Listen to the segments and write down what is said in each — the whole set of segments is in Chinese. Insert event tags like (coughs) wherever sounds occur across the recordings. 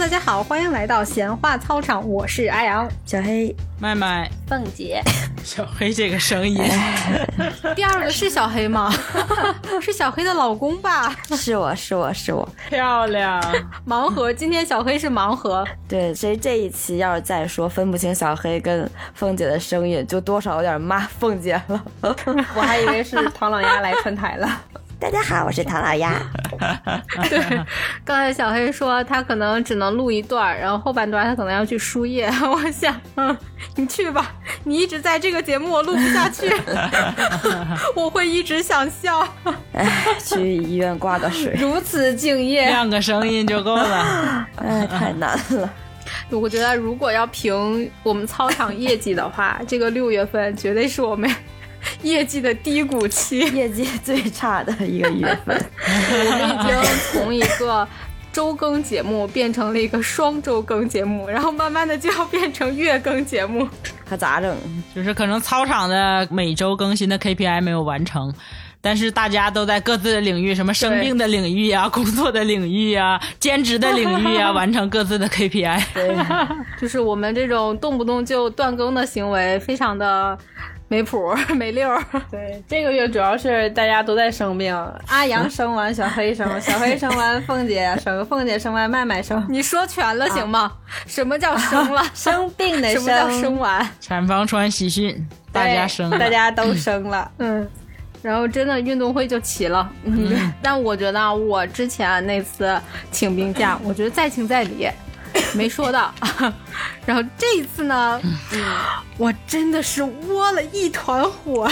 大家好，欢迎来到闲话操场，我是阿阳，小黑，麦麦，凤姐。小黑这个声音，(laughs) 第二个是小黑吗？(laughs) 是小黑的老公吧？是我是我是我，漂亮。盲盒，今天小黑是盲盒。对，所以这一期要是再说分不清小黑跟凤姐的声音，就多少有点骂凤姐了。(laughs) 我还以为是唐老鸭来串台了。大家好，我是唐老鸭。(laughs) 对，刚才小黑说他可能只能录一段，然后后半段他可能要去输液。(laughs) 我想，嗯，你去吧，你一直在这个节目，我录不下去，(laughs) 我会一直想笑。哎，去医院挂个水。如此敬业，亮个声音就够了。哎，太难了。我觉得如果要评我们操场业绩的话，这个六月份绝对是我们。(laughs) 业绩的低谷期，业绩最差的一个月份，我们已经从一个周更节目变成了一个双周更节目，然后慢慢的就要变成月更节目，可咋整？就是可能操场的每周更新的 KPI 没有完成，但是大家都在各自的领域，什么生病的领域啊，工作的领域啊，(laughs) 兼职的领域啊，(laughs) 完成各自的 KPI。对，就是我们这种动不动就断更的行为，非常的。没谱，(laughs) 没溜儿。(laughs) 对，这个月主要是大家都在生病。阿阳生完，小黑生，小黑生完，凤姐生，凤姐生完，麦麦生。你说全了行吗？什么叫生了？(laughs) 生病的生。什么叫生完？产房传喜讯，大家生，大家都生了。嗯，然后真的运动会就齐了。嗯，但我觉得我之前那次请病假，我觉得再请再理。(laughs) 没说到，然后这一次呢，我真的是窝了一团火，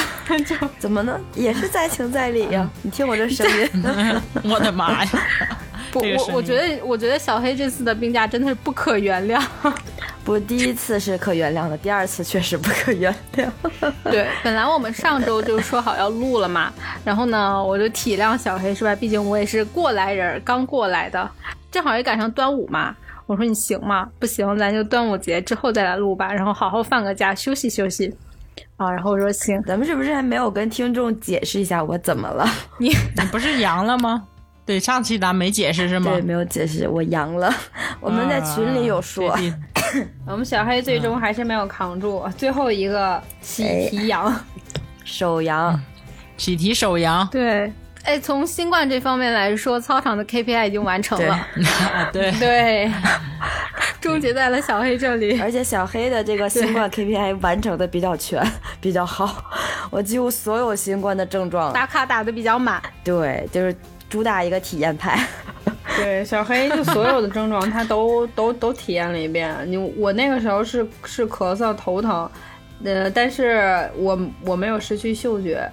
就怎么呢？也是在情在理呀。你听我这声音，(laughs) 我的妈呀！不，我我觉得，我觉得小黑这次的病假真的是不可原谅。(laughs) 不，第一次是可原谅的，第二次确实不可原谅。对，本来我们上周就说好要录了嘛，然后呢，我就体谅小黑是吧？毕竟我也是过来人，刚过来的，正好也赶上端午嘛。我说你行吗？不行，咱就端午节之后再来录吧，然后好好放个假，休息休息。啊，然后我说行，咱们是不是还没有跟听众解释一下我怎么了？你你不是阳了吗？(laughs) 对，上期咱没解释是吗？对，没有解释，我阳了。我们在群里有说，(laughs) 我们小黑最终还是没有扛住，最后一个喜提阳，手阳，喜提手阳，对。哎，从新冠这方面来说，操场的 KPI 已经完成了。(laughs) (laughs) 对对，(laughs) 终结在了小黑这里。而且小黑的这个新冠 KPI 完成的比较全，比较好。我几乎所有新冠的症状打卡打的比较满。对，就是主打一个体验派。对，小黑就所有的症状他都都都体验了一遍。你我那个时候是是咳嗽头疼，呃，但是我我没有失去嗅觉。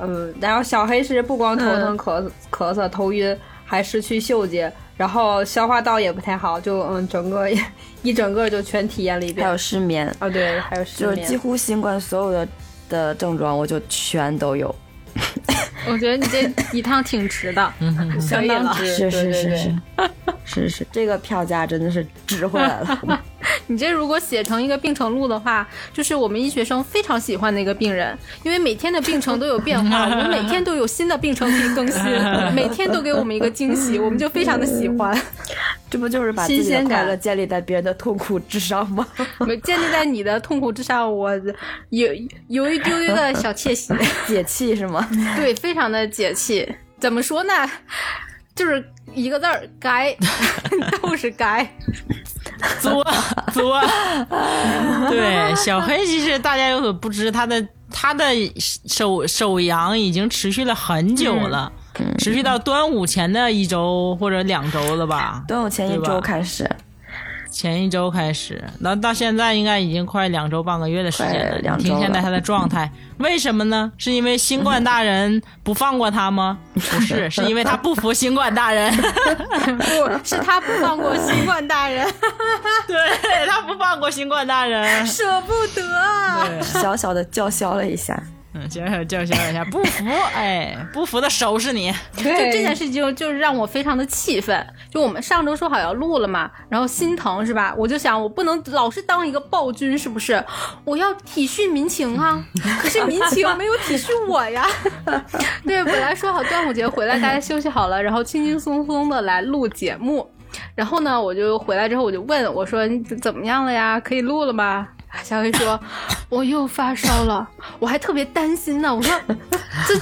嗯，然后小黑是不光头疼、咳咳嗽、头晕，还失去嗅觉，然后消化道也不太好，就嗯，整个 (laughs) 一整个就全体验了一遍。还有失眠。啊，对，还有失眠，就几乎新冠所有的的症状，我就全都有。(laughs) 我觉得你这一趟挺值的，(laughs) 相当值，是是是。是是是，这个票价真的是值回来了。你这如果写成一个病程录的话，就是我们医学生非常喜欢的一个病人，因为每天的病程都有变化，我们每天都有新的病程可以更新，每天都给我们一个惊喜，我们就非常的喜欢。(laughs) 这不就是把自己的快乐建立在别人的痛苦之上吗？(laughs) 建立在你的痛苦之上，我有有一丢丢的小窃喜，(laughs) 解气是吗？对，非常的解气。怎么说呢？就是一个字儿，该，都是该。作作，(laughs) 对小黑，其实大家有所不知，他的他的手手阳已经持续了很久了，持续到端午前的一周或者两周了吧？端午前一周开始。前一周开始，那到现在应该已经快两周半个月的时间了。两听现在他的状态，(laughs) 为什么呢？是因为新冠大人不放过他吗？不是，是因为他不服新冠大人。(laughs) 不是他不放过新冠大人，(laughs) 对他不放过新冠大人，舍不得，小小的叫嚣了一下。嗯，小小叫嚣一下，不服，哎，不服的收拾你。(laughs) 就这件事情，就是让我非常的气愤。就我们上周说好要录了嘛，然后心疼是吧？我就想，我不能老是当一个暴君，是不是？我要体恤民情啊。可是民情没有体恤我呀。(laughs) 对，本来说好端午节回来，大家休息好了，然后轻轻松松的来录节目。然后呢，我就回来之后我就问我说你怎么样了呀？可以录了吗？小黑说 (laughs) 我又发烧了，我还特别担心呢。我说 (laughs) 这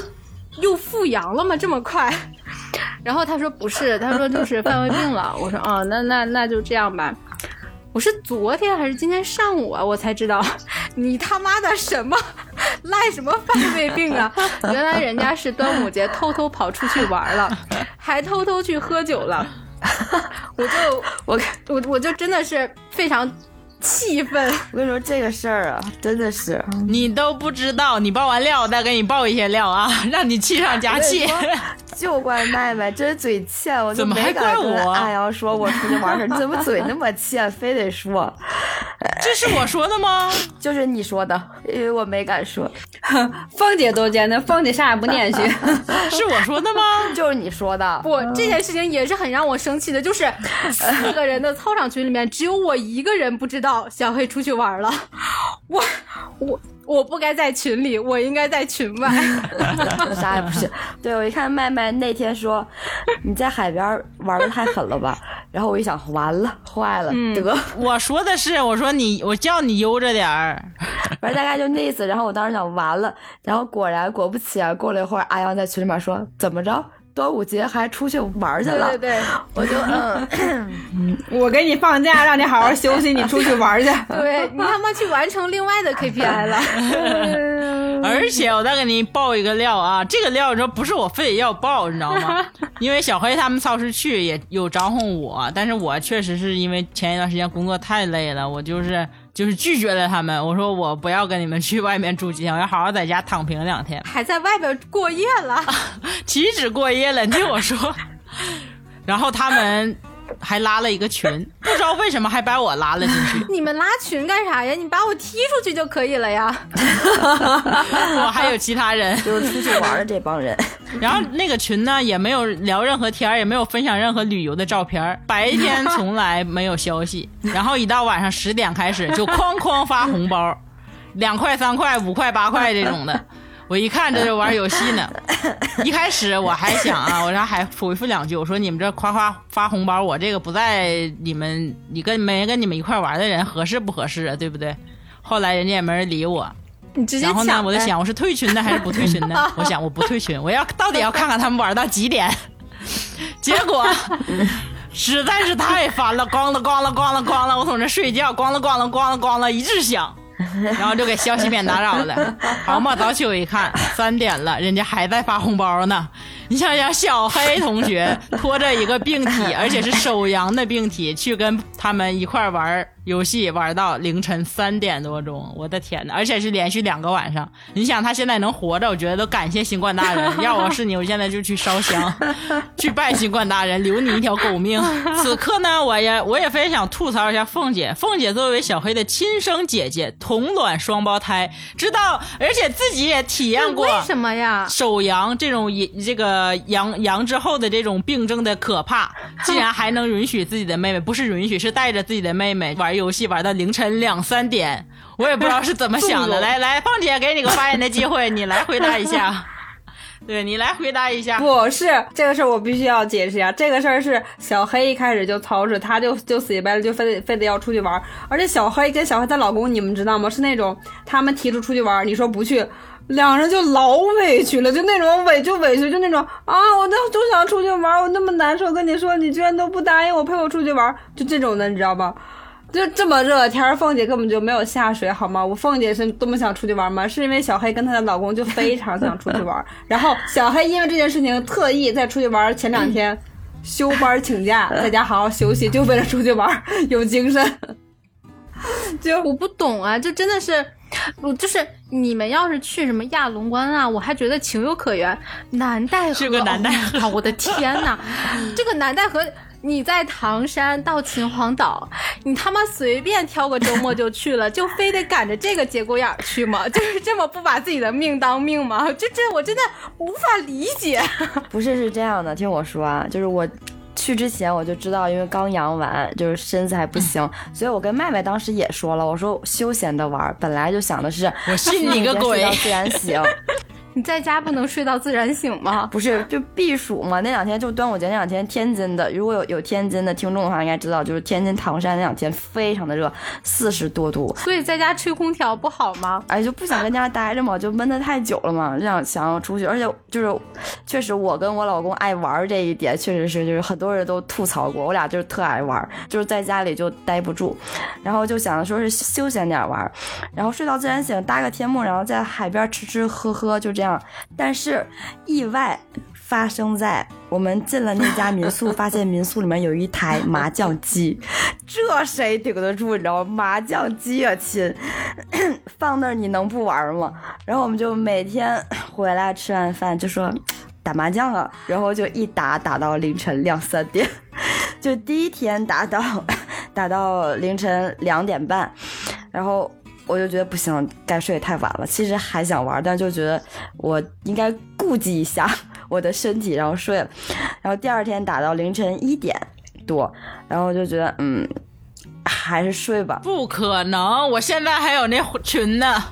又复阳了吗？这么快？(laughs) 然后他说不是，他说就是犯胃病了。我说哦，那那那就这样吧。我是昨天还是今天上午啊，我才知道你他妈的什么赖什么犯胃病啊！原来人家是端午节偷偷跑出去玩了，还偷偷去喝酒了。我就我我我就真的是非常气愤。我跟你说这个事儿啊，真的是你都不知道，你爆完料，我再给你爆一些料啊，(laughs) 让你气上加气。就怪麦麦，真嘴欠，我就怎么还没敢怪我跟阿阳说我出去玩儿，你怎么嘴那么欠，非得说，(laughs) 这是我说的吗？就是你说的，因为我没敢说，凤姐都尖，那凤姐啥也不念去。(laughs) 是我说的吗？就是你说的，不，这件事情也是很让我生气的，就是四个人的操场群里面，只有我一个人不知道小黑出去玩了。我我我不该在群里，我应该在群外。(laughs) 啥也不是。对我一看麦麦那天说你在海边玩的太狠了吧，(laughs) 然后我一想完了，坏了，得，我说的是，我说你，我叫你悠着点儿。(laughs) 反正大概就那意思。然后我当时想完了，然后果然果不其然，过了一会儿阿阳在群里面说怎么着。端午节还出去玩去了，对对对，(laughs) 我就嗯，我给你放假，让你好好休息，(laughs) 你出去玩去。对你他妈去完成另外的 KPI 了。(laughs) 而且我再给你爆一个料啊，这个料你说不是我非得要爆，你知道吗？因为小黑他们操市去也有招呼我，但是我确实是因为前一段时间工作太累了，我就是就是拒绝了他们。我说我不要跟你们去外面住几天，我要好好在家躺平两天。(laughs) 还在外边过夜了，(laughs) 岂止过夜了？你听我说，(laughs) 然后他们还拉了一个群，(laughs) 不知道为什么还把我拉了进去。(laughs) 你们拉群干啥呀？你把我踢出去就可以了呀。(laughs) 我还有其他人，就是出去玩的这帮人。然后那个群呢也没有聊任何天，也没有分享任何旅游的照片，白天从来没有消息，然后一到晚上十点开始就哐哐发红包，两块、三块、五块、八块这种的。我一看这是玩游戏呢，(laughs) 一开始我还想啊，我说还回复两句，我说你们这夸夸发红包，我这个不在你们，你跟没跟你们一块玩的人合适不合适啊？对不对？后来人家也没人理我，你直接然后呢，我就想我是退群呢还是不退群呢？我想我不退群，我要 (laughs) 到底要看看他们玩到几点。结果 (laughs) 实在是太烦了，咣了咣了咣了咣了，我从这睡觉，咣了咣了咣了咣了，一直响。(laughs) 然后就给消息免打扰了。(laughs) 好嘛，早起我一看，三点了，人家还在发红包呢。你想想，小黑同学拖着一个病体，(laughs) 而且是手阳的病体，去跟他们一块儿玩游戏，玩到凌晨三点多钟，我的天呐！而且是连续两个晚上。你想他现在能活着，我觉得都感谢新冠大人。(laughs) 要我是你，我现在就去烧香，(laughs) 去拜新冠大人，留你一条狗命。此刻呢，我也我也非常想吐槽一下凤姐。凤姐作为小黑的亲生姐姐，同卵双胞胎，知道，而且自己也体验过。为什么呀？手阳这种这个阳阳之后的这种病症的可怕，竟然还能允许自己的妹妹，不是允许，是带着自己的妹妹玩游戏玩到凌晨两三点，我也不知道是怎么 (laughs) 想的。来来，凤姐给你个发言的机会，你来回答一下。(laughs) 对你来回答一下。不是这个事儿，我必须要解释一下。这个事儿是小黑一开始就操持，他就就死乞白赖，就非得非得要出去玩儿。而且小黑跟小黑她老公，你们知道吗？是那种他们提出出去玩儿，你说不去，两人就老委屈了，就那种委就委屈，就那种啊，我都 (laughs) 就想出去玩儿，我那么难受，跟你说，你居然都不答应我陪我出去玩儿，就这种的，你知道吧？就这么热的天儿，凤姐根本就没有下水，好吗？我凤姐是多么想出去玩吗？是因为小黑跟她的老公就非常想出去玩，(laughs) 然后小黑因为这件事情特意在出去玩前两天休班请假，(laughs) 在家好好休息，就为了出去玩，(laughs) 有精神。就我不懂啊，就真的是，我就是你们要是去什么亚龙关啊，我还觉得情有可原。南戴河是个南戴河哦我的天呐，这个南戴河。你在唐山到秦皇岛，你他妈随便挑个周末就去了，就非得赶着这个节骨眼儿去吗？就是这么不把自己的命当命吗？(laughs) 就这我真的无法理解。(laughs) 不是是这样的，听我说啊，就是我去之前我就知道，因为刚阳完，就是身子还不行，所以我跟麦麦当时也说了，我说休闲的玩儿，本来就想的是我信你个鬼睡到自然醒。你在家不能睡到自然醒吗？不是，就避暑嘛。那两天就端午节那两天，天津的，如果有有天津的听众的话，应该知道，就是天津唐山那两天非常的热，四十多度。所以在家吹空调不好吗？哎，就不想跟家待着嘛，就闷得太久了嘛，就想想要出去。而且就是，确实我跟我老公爱玩这一点，确实是就是很多人都吐槽过，我俩就是特爱玩，就是在家里就待不住，然后就想说是休闲点玩，然后睡到自然醒，搭个天幕，然后在海边吃吃喝喝，就这样。但是意外发生在我们进了那家民宿，(laughs) 发现民宿里面有一台麻将机，这谁顶得住？你知道吗？麻将机啊，亲，放那儿你能不玩吗？然后我们就每天回来吃完饭就说打麻将啊，然后就一打打到凌晨两三点，就第一天打到 (laughs) 打到凌晨两点半，然后。我就觉得不行，该睡太晚了。其实还想玩，但就觉得我应该顾及一下我的身体，然后睡了。然后第二天打到凌晨一点多，然后就觉得嗯，还是睡吧。不可能，我现在还有那群呢，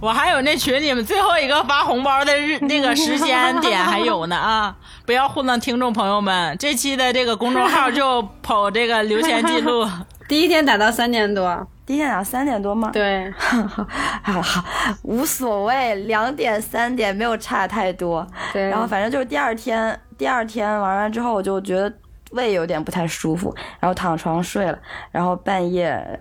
我还有那群，你们最后一个发红包的日那个时间点还有呢啊！(laughs) 不要糊弄，听众朋友们，这期的这个公众号就 (laughs) 跑这个留钱记录。(laughs) 第一天打到三点多，第一天打三点多吗？对，(laughs) 好好无所谓，两点三点没有差太多。对，然后反正就是第二天，第二天玩完之后，我就觉得胃有点不太舒服，然后躺床上睡了，然后半夜。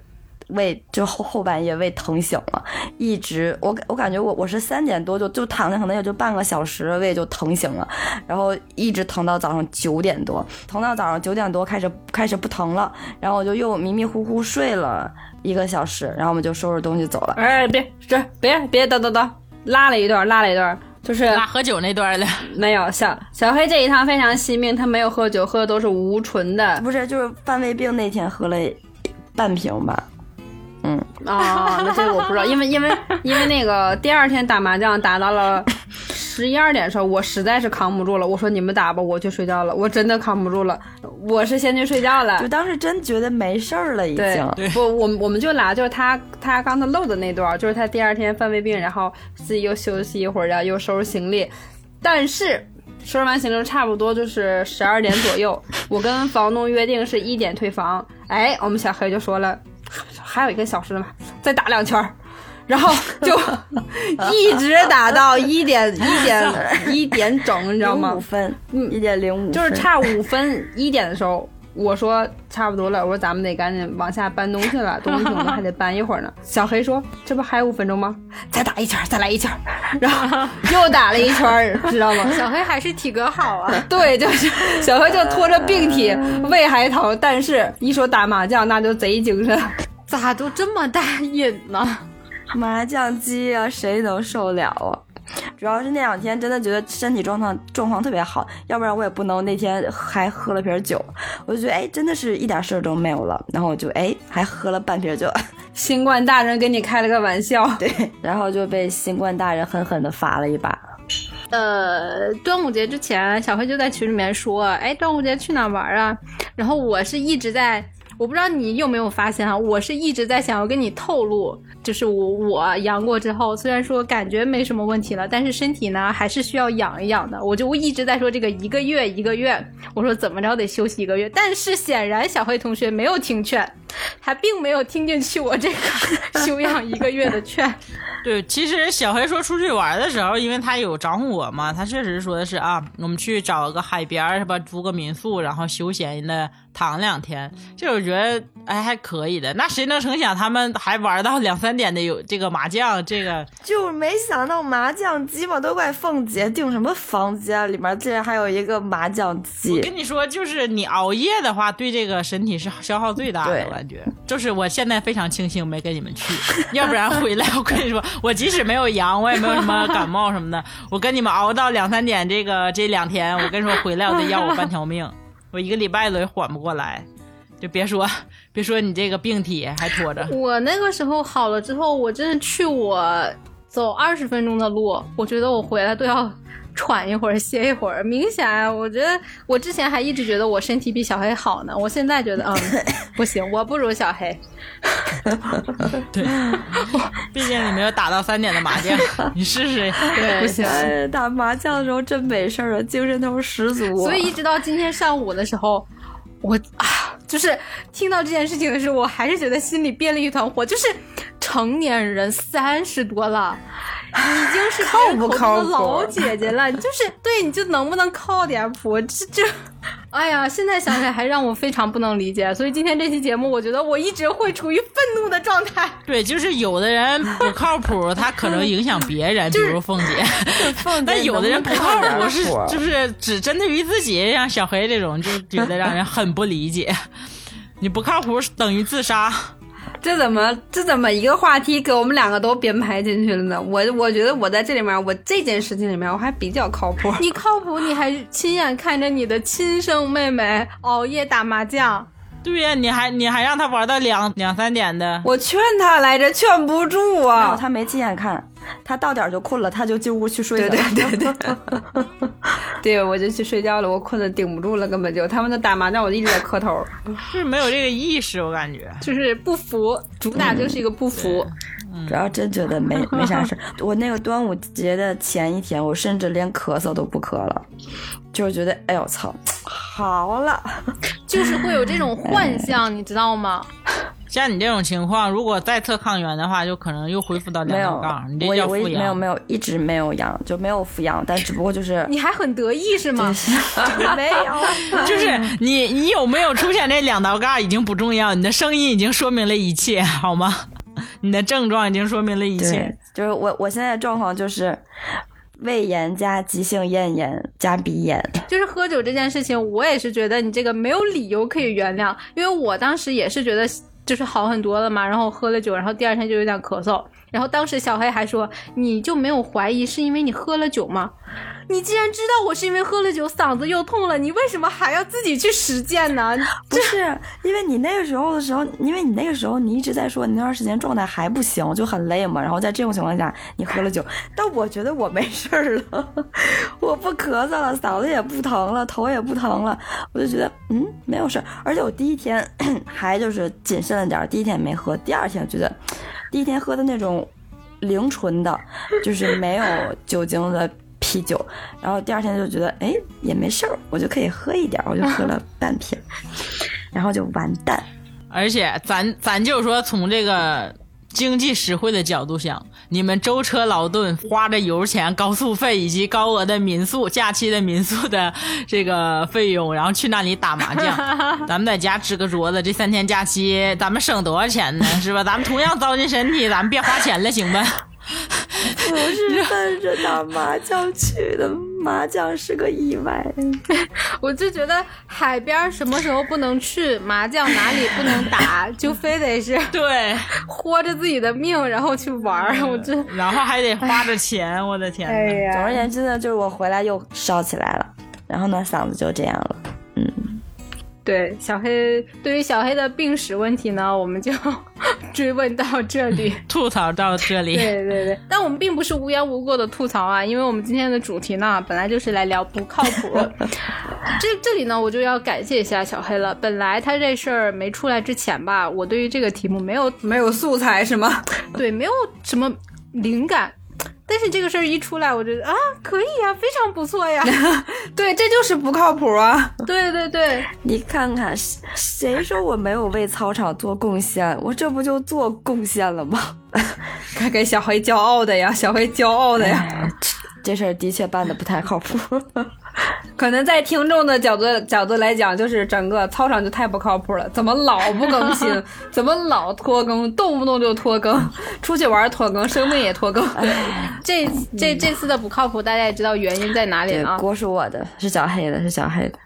胃就后后半夜胃疼醒了，一直我我感觉我我是三点多就就躺下，可能也就半个小时，胃就疼醒了，然后一直疼到早上九点多，疼到早上九点多开始开始不疼了，然后我就又迷迷糊糊睡了一个小时，然后我们就收拾东西走了。哎，别这别别等等等，拉了一段拉了一段，就是拉喝酒那段了。没有小小黑这一趟非常惜命，他没有喝酒，喝的都是无醇的，不是就是犯胃病那天喝了半瓶吧。嗯啊，那这个我不知道，因为因为因为那个第二天打麻将打到了十一二点的时候，我实在是扛不住了，我说你们打吧，我去睡觉了，我真的扛不住了，我是先去睡觉了。就当时真觉得没事儿了，已经。不，我我们就拿，就是他他刚才漏的那段，就是他第二天犯胃病，然后自己又休息一会儿，然后又收拾行李，但是收拾完行李差不多就是十二点左右，我跟房东约定是一点退房，哎，我们小黑就说了。还有一个小时呢嘛，再打两圈然后就 (laughs) 一直打到一点 (laughs) 一点一点整，你知道吗？五分，嗯，一点零五，就是差五分一点的时候，我说差不多了，我说咱们得赶紧往下搬东西了，(laughs) 东西我们还得搬一会儿呢。小黑说：“这不还有五分钟吗？再打一圈，再来一圈。”然后又打了一圈，知道吗？小黑还是体格好啊。对，就是小黑就拖着病体，胃还疼，但是一说打麻将那就贼精神。咋都这么大瘾呢？麻将机啊，谁能受了啊？主要是那两天真的觉得身体状况状况特别好，要不然我也不能那天还喝了瓶酒。我就觉得哎，真的是一点事儿都没有了。然后我就哎，还喝了半瓶酒。新冠大人给你开了个玩笑，(laughs) 对，然后就被新冠大人狠狠的罚了一把。呃，端午节之前，小黑就在群里面说，哎，端午节去哪玩啊？然后我是一直在。我不知道你有没有发现啊，我是一直在想要跟你透露，就是我我阳过之后，虽然说感觉没什么问题了，但是身体呢还是需要养一养的。我就一直在说这个一个月一个月，我说怎么着得休息一个月。但是显然小黑同学没有听劝，他并没有听进去我这个 (laughs) 休养一个月的劝。(laughs) 对，其实小黑说出去玩的时候，因为他有找我嘛，他确实说的是啊，我们去找个海边是吧，租个民宿，然后休闲的。躺两天，就我觉得哎还可以的。那谁能成想他们还玩到两三点的有这个麻将，这个 (laughs) 就没想到麻将机嘛，都怪凤姐订什么房间里面竟然还有一个麻将机。我跟你说，就是你熬夜的话，对这个身体是消耗最大的。我感觉就是我现在非常庆幸没跟你们去，(laughs) 要不然回来我跟你说，我即使没有阳，我也没有什么感冒什么的，我跟你们熬到两三点，这个这两天，我跟你说回来我得要我半条命。我一个礼拜都缓不过来，就别说别说你这个病体还拖着。(laughs) 我那个时候好了之后，我真的去我走二十分钟的路，我觉得我回来都要喘一会儿歇一会儿。明显，我觉得我之前还一直觉得我身体比小黑好呢，我现在觉得嗯 (laughs) 不行，我不如小黑。(laughs) 对，毕竟你没有打到三点的麻将，你试试。对，不行，打麻将的时候真没事儿啊，精神头十足。所以一直到今天上午的时候，我啊，就是听到这件事情的时候，我还是觉得心里憋了一团火。就是成年人三十多了，已经是别人口中的老姐姐了，就是对，你就能不能靠点谱？这这。哎呀，现在想起来还让我非常不能理解，所以今天这期节目，我觉得我一直会处于愤怒的状态。对，就是有的人不靠谱，他可能影响别人，(laughs) 比如凤姐。(laughs) 但有的人不靠谱是就是只针对于自己，像小黑这种，就觉得让人很不理解。(laughs) 你不靠谱等于自杀。这怎么这怎么一个话题给我们两个都编排进去了呢？我我觉得我在这里面，我这件事情里面我还比较靠谱。(laughs) 你靠谱，你还亲眼看着你的亲生妹妹熬夜打麻将。对呀，你还你还让他玩到两两三点的。我劝他来着，劝不住啊。他没亲眼看。他到点就困了，他就进屋去睡了。对对对对，对 (laughs) 我就去睡觉了。我困的顶不住了，根本就他们在打麻将，我一直在磕头。是没有这个意识，我感觉就是不服，主打就是一个不服。主要真觉得没没啥事。(laughs) 我那个端午节的前一天，我甚至连咳嗽都不咳了，就是觉得哎呦操，好了，(laughs) 就是会有这种幻象，你知道吗？像你这种情况，如果再测抗原的话，就可能又恢复到两道杠。你这叫复阳。没有没有，一直没有阳，就没有复阳，但只不过就是 (laughs) 你还很得意是吗？(laughs) 没有，(laughs) 就是你你有没有出现这两道杠已经不重要，你的声音已经说明了一切，好吗？你的症状已经说明了一切。就是我我现在状况就是胃炎加急性咽炎加鼻炎。就是喝酒这件事情，我也是觉得你这个没有理由可以原谅，因为我当时也是觉得。就是好很多了嘛，然后喝了酒，然后第二天就有点咳嗽，然后当时小黑还说，你就没有怀疑是因为你喝了酒吗？你既然知道我是因为喝了酒嗓子又痛了，你为什么还要自己去实践呢？不是因为你那个时候的时候，因为你那个时候你一直在说你那段时间状态还不行，就很累嘛。然后在这种情况下，你喝了酒，但我觉得我没事儿了，(laughs) 我不咳嗽了，嗓子也不疼了，头也不疼了，我就觉得嗯没有事儿。而且我第一天 (clears throat) 还就是谨慎了点，第一天没喝，第二天觉得第一天喝的那种零醇的，就是没有酒精的。啤酒，然后第二天就觉得哎也没事儿，我就可以喝一点，我就喝了 (laughs) 半瓶，然后就完蛋。而且咱咱就说从这个经济实惠的角度想，你们舟车劳顿，花着油钱、高速费以及高额的民宿假期的民宿的这个费用，然后去那里打麻将，(laughs) 咱们在家支个桌子，这三天假期咱们省多少钱呢？(laughs) 是吧？咱们同样糟践身体，咱们别花钱了，行吧？(laughs) 不是奔着打麻将去的，麻将是个意外。我就觉得海边什么时候不能去，麻将哪里不能打，(laughs) 就非得是对，豁着自己的命然后去玩儿。我这然后还得花着钱，我的天！哎呀，总而言之呢，就是我回来又烧起来了，然后呢嗓子就这样了，嗯。对小黑，对于小黑的病史问题呢，我们就 (laughs) 追问到这里，(laughs) 吐槽到这里。对对对，但我们并不是无缘无故的吐槽啊，因为我们今天的主题呢，本来就是来聊不靠谱。(laughs) 这这里呢，我就要感谢一下小黑了。本来他这事儿没出来之前吧，我对于这个题目没有没有素材是吗？对，没有什么灵感。但是这个事儿一出来，我觉得啊，可以呀，非常不错呀。(laughs) 对，这就是不靠谱啊。对对对，你看看，谁说我没有为操场做贡献？我这不就做贡献了吗？(laughs) 该给小黑骄傲的呀，小黑骄傲的呀。这事儿的确办的不太靠谱。(laughs) 可能在听众的角度角度来讲，就是整个操场就太不靠谱了。怎么老不更新？(laughs) 怎么老拖更？动不动就拖更，出去玩拖更，生病也拖更。这这这次的不靠谱，大家也知道原因在哪里了。锅是我的，是小黑的，是小黑的。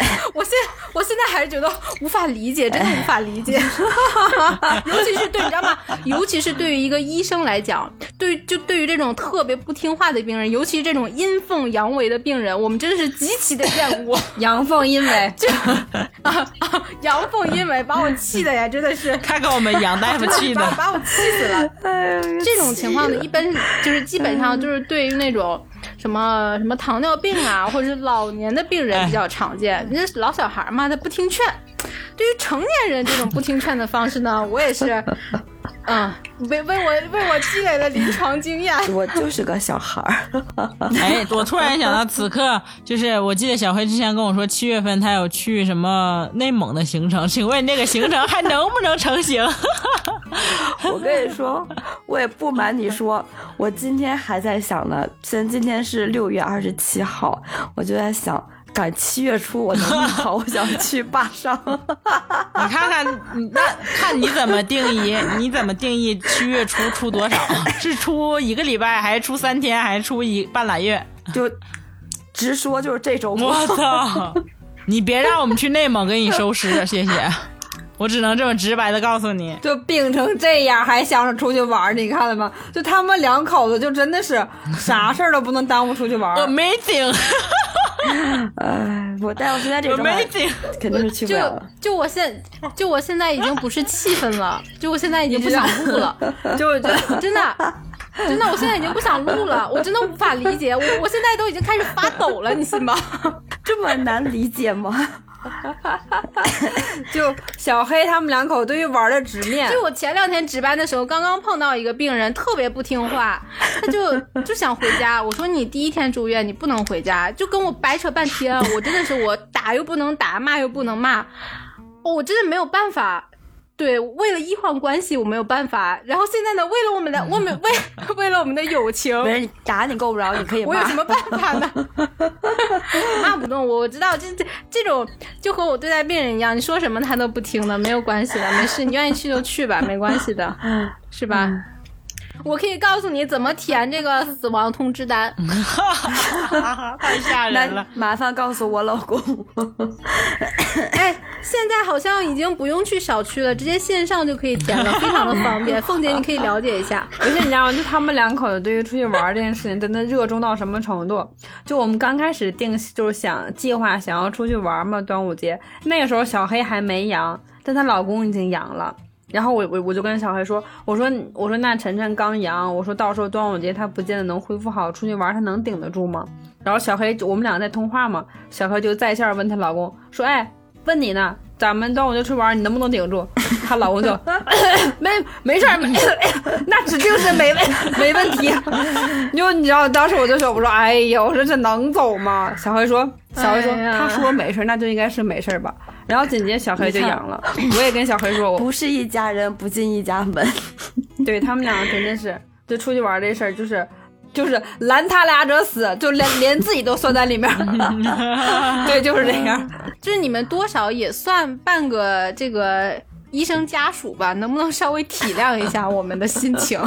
(laughs) 我现我现在还是觉得无法理解，真的无法理解。(laughs) 尤其是对，你知道吗？尤其是对于一个医生来讲，对就对于这种特别不听话的病人，尤其是这种阴奉阳违的病人，我们真的是极其的厌恶。(laughs) 阳奉阴违，就啊啊！阳奉阴违，把我气的呀，真的是，看看我们杨大夫气的，把我气死了。这种情况呢，一般就是基本上就是对于那种。什么什么糖尿病啊，(laughs) 或者是老年的病人比较常见。你这老小孩嘛，他不听劝。对于成年人这种不听劝的方式呢，我也是，嗯，为为我为我积累了临床经验。(laughs) 我就是个小孩儿。(laughs) 哎，我突然想到，(laughs) 此刻就是我记得小黑之前跟我说，七月份他有去什么内蒙的行程，请问这个行程还能不能成行？我跟你说，我也不瞒你说，我今天还在想呢。现在今天是六月二十七号，我就在想。赶七月初我能跑，我想去坝上。(laughs) 你看看，那看你怎么定义？你怎么定义七月初出多少？是出一个礼拜，还是出三天，还是出一半拉月？就直说，就是这种。我操！你别让我们去内蒙给你收尸，谢谢。我只能这么直白的告诉你，就病成这样还想着出去玩，你看了吗？就他们两口子，就真的是啥事儿都不能耽误出去玩。Amazing！(laughs) 哎，我但我现在这种肯定是去不了。就就我现就我现在已经不是气愤了，就我现在已经不想录了，就我觉得真的真的，我现在已经不想录了，我真的无法理解，我我现在都已经开始发抖了，你信吗？(laughs) 这么难理解吗？哈哈哈哈就小黑他们两口对于玩的直面。就我前两天值班的时候，刚刚碰到一个病人，特别不听话，他就就想回家。我说你第一天住院，你不能回家，就跟我掰扯半天。我真的是我打又不能打，骂又不能骂，我真的没有办法。对，为了医患关系，我没有办法。然后现在呢，为了我们的，我们 (laughs) 为为了我们的友情，没人打你够不着，你可以骂。我有什么办法呢？(laughs) 骂不动我，我知道，这这这种就和我对待病人一样，你说什么他都不听的，没有关系的，没事，你愿意去就去吧，没关系的，是吧？我可以告诉你怎么填这个死亡通知单，(laughs) 太吓人了！麻烦告诉我老公。哎，现在好像已经不用去小区了，直接线上就可以填了，非常的方便。(laughs) 凤姐，你可以了解一下。而且你知道吗？就他们两口子对于出去玩这件事情，真的热衷到什么程度？就我们刚开始定，就是想计划想要出去玩嘛，端午节那个时候小黑还没阳，但她老公已经阳了。然后我我我就跟小黑说，我说我说那晨晨刚阳，我说到时候端午节他不见得能恢复好，出去玩他能顶得住吗？然后小黑我们两个在通话嘛，小黑就在线问她老公说，哎，问你呢，咱们端午节出去玩，你能不能顶住？她老公就 (coughs) 没没事儿，没 (coughs) 那指定是没问没问题。就你知道当时我就说，我说哎呀，我说这能走吗？小黑说，小黑说，他说没事，那就应该是没事吧。然后紧接着小黑就阳了，我也跟小黑说，我不是一家人不进一家门。(laughs) 对他们两个真的是，就出去玩这事儿，就是就是拦他俩者死，就连连自己都算在里面。(laughs) 对，就是这样，(laughs) 就是你们多少也算半个这个。医生家属吧，能不能稍微体谅一下我们的心情？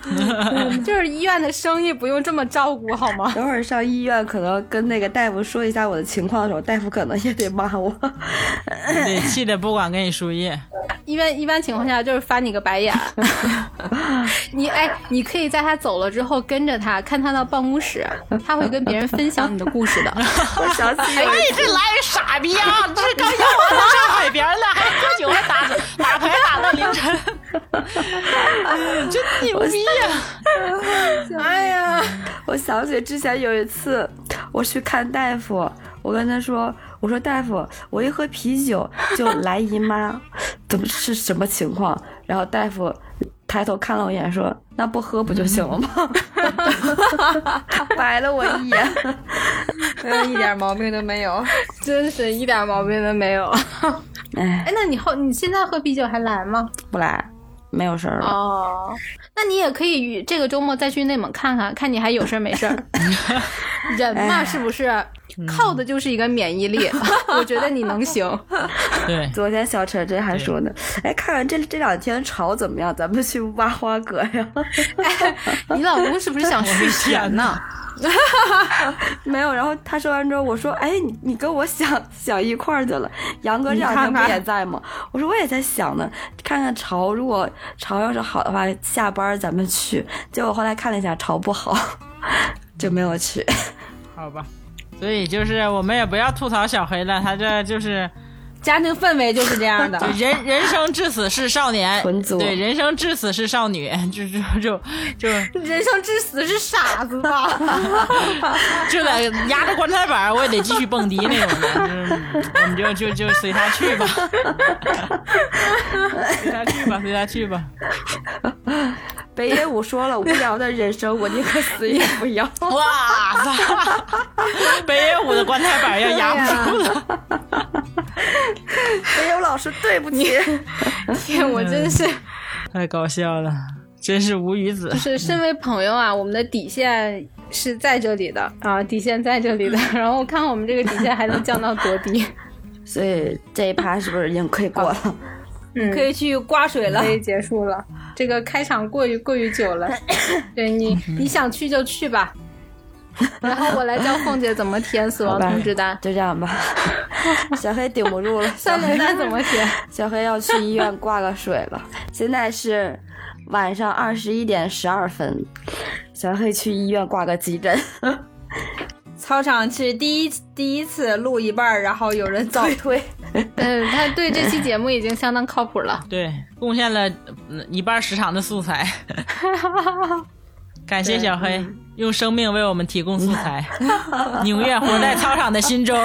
(laughs) 就是医院的生意不用这么照顾好吗？等会儿上医院，可能跟那个大夫说一下我的情况的时候，大夫可能也得骂我，得，气的不管给你输液。一般一般情况下就是翻你个白眼。(laughs) 你哎，你可以在他走了之后跟着他，看他到办公室，他会跟别人分享你的故事的。(laughs) 我想起，哎，这来傻逼啊！这刚要我到上海边了，还喝酒还打。(laughs) 打牌打到凌晨，真牛逼呀！(laughs) 哎呀，我想起之前有一次，我去看大夫，我跟他说：“我说大夫，我一喝啤酒就来姨妈，怎么是什么情况？”然后大夫抬头看了我一眼，说：“那不喝不就行了吗？” (laughs) 白了我一眼，一点毛病都没有，真是一点毛病都没有。哎，那你后你现在喝啤酒还来吗？不来，没有事儿了。哦，那你也可以这个周末再去内蒙看看，看你还有事儿没事儿。(laughs) 人嘛，是不是靠的就是一个免疫力？(laughs) 我觉得你能行。(laughs) 对，昨天小陈这还说呢，哎，看看这这两天潮怎么样，咱们去挖花蛤呀。你老公是不是想续弦呢？(laughs) 没有，然后他说完之后，我说：“哎，你你跟我想想一块儿去了。”杨哥这两天不也在吗？我说我也在想呢，看看潮，如果潮要是好的话，下班咱们去。结果后来看了一下，潮不好，就没有去。好吧，所以就是我们也不要吐槽小黑了，他这就是。家庭氛围就是这样的。就人人生至死是少年，对，人生至死是少女，(laughs) 就就就就人生至死是傻子吧？(laughs) 就得压着棺材板，我也得继续蹦迪那种的，就是我们就就就 (laughs) 随他去吧，随他去吧，随他去吧。北野武说了，无聊的人生我宁可死也不要。(laughs) 哇塞！北野武的棺材板要压不住了。(laughs) 北野武老师，对不起。天，我真是太搞笑了，真是无语子。是身为朋友啊，我们的底线是在这里的啊，底线在这里的。然后看我们这个底线还能降到多低，所以这一趴是不是已经可以过了？(laughs) 嗯，可以去刮水了可。以结束了。这个开场过于过于久了，(laughs) 对你你想去就去吧。然后我来教凤姐怎么填死亡通知单，就这样吧。(laughs) 小黑顶不住了，小三黑联单怎么填？小黑要去医院挂个水了。现在是晚上二十一点十二分，小黑去医院挂个急诊。操场是第一第一次录一半儿，然后有人早退。(laughs) 嗯，他对这期节目已经相当靠谱了。对，贡献了嗯一半时长的素材。(laughs) 感谢小黑用生命为我们提供素材，(laughs) 宁愿活在操场的心中。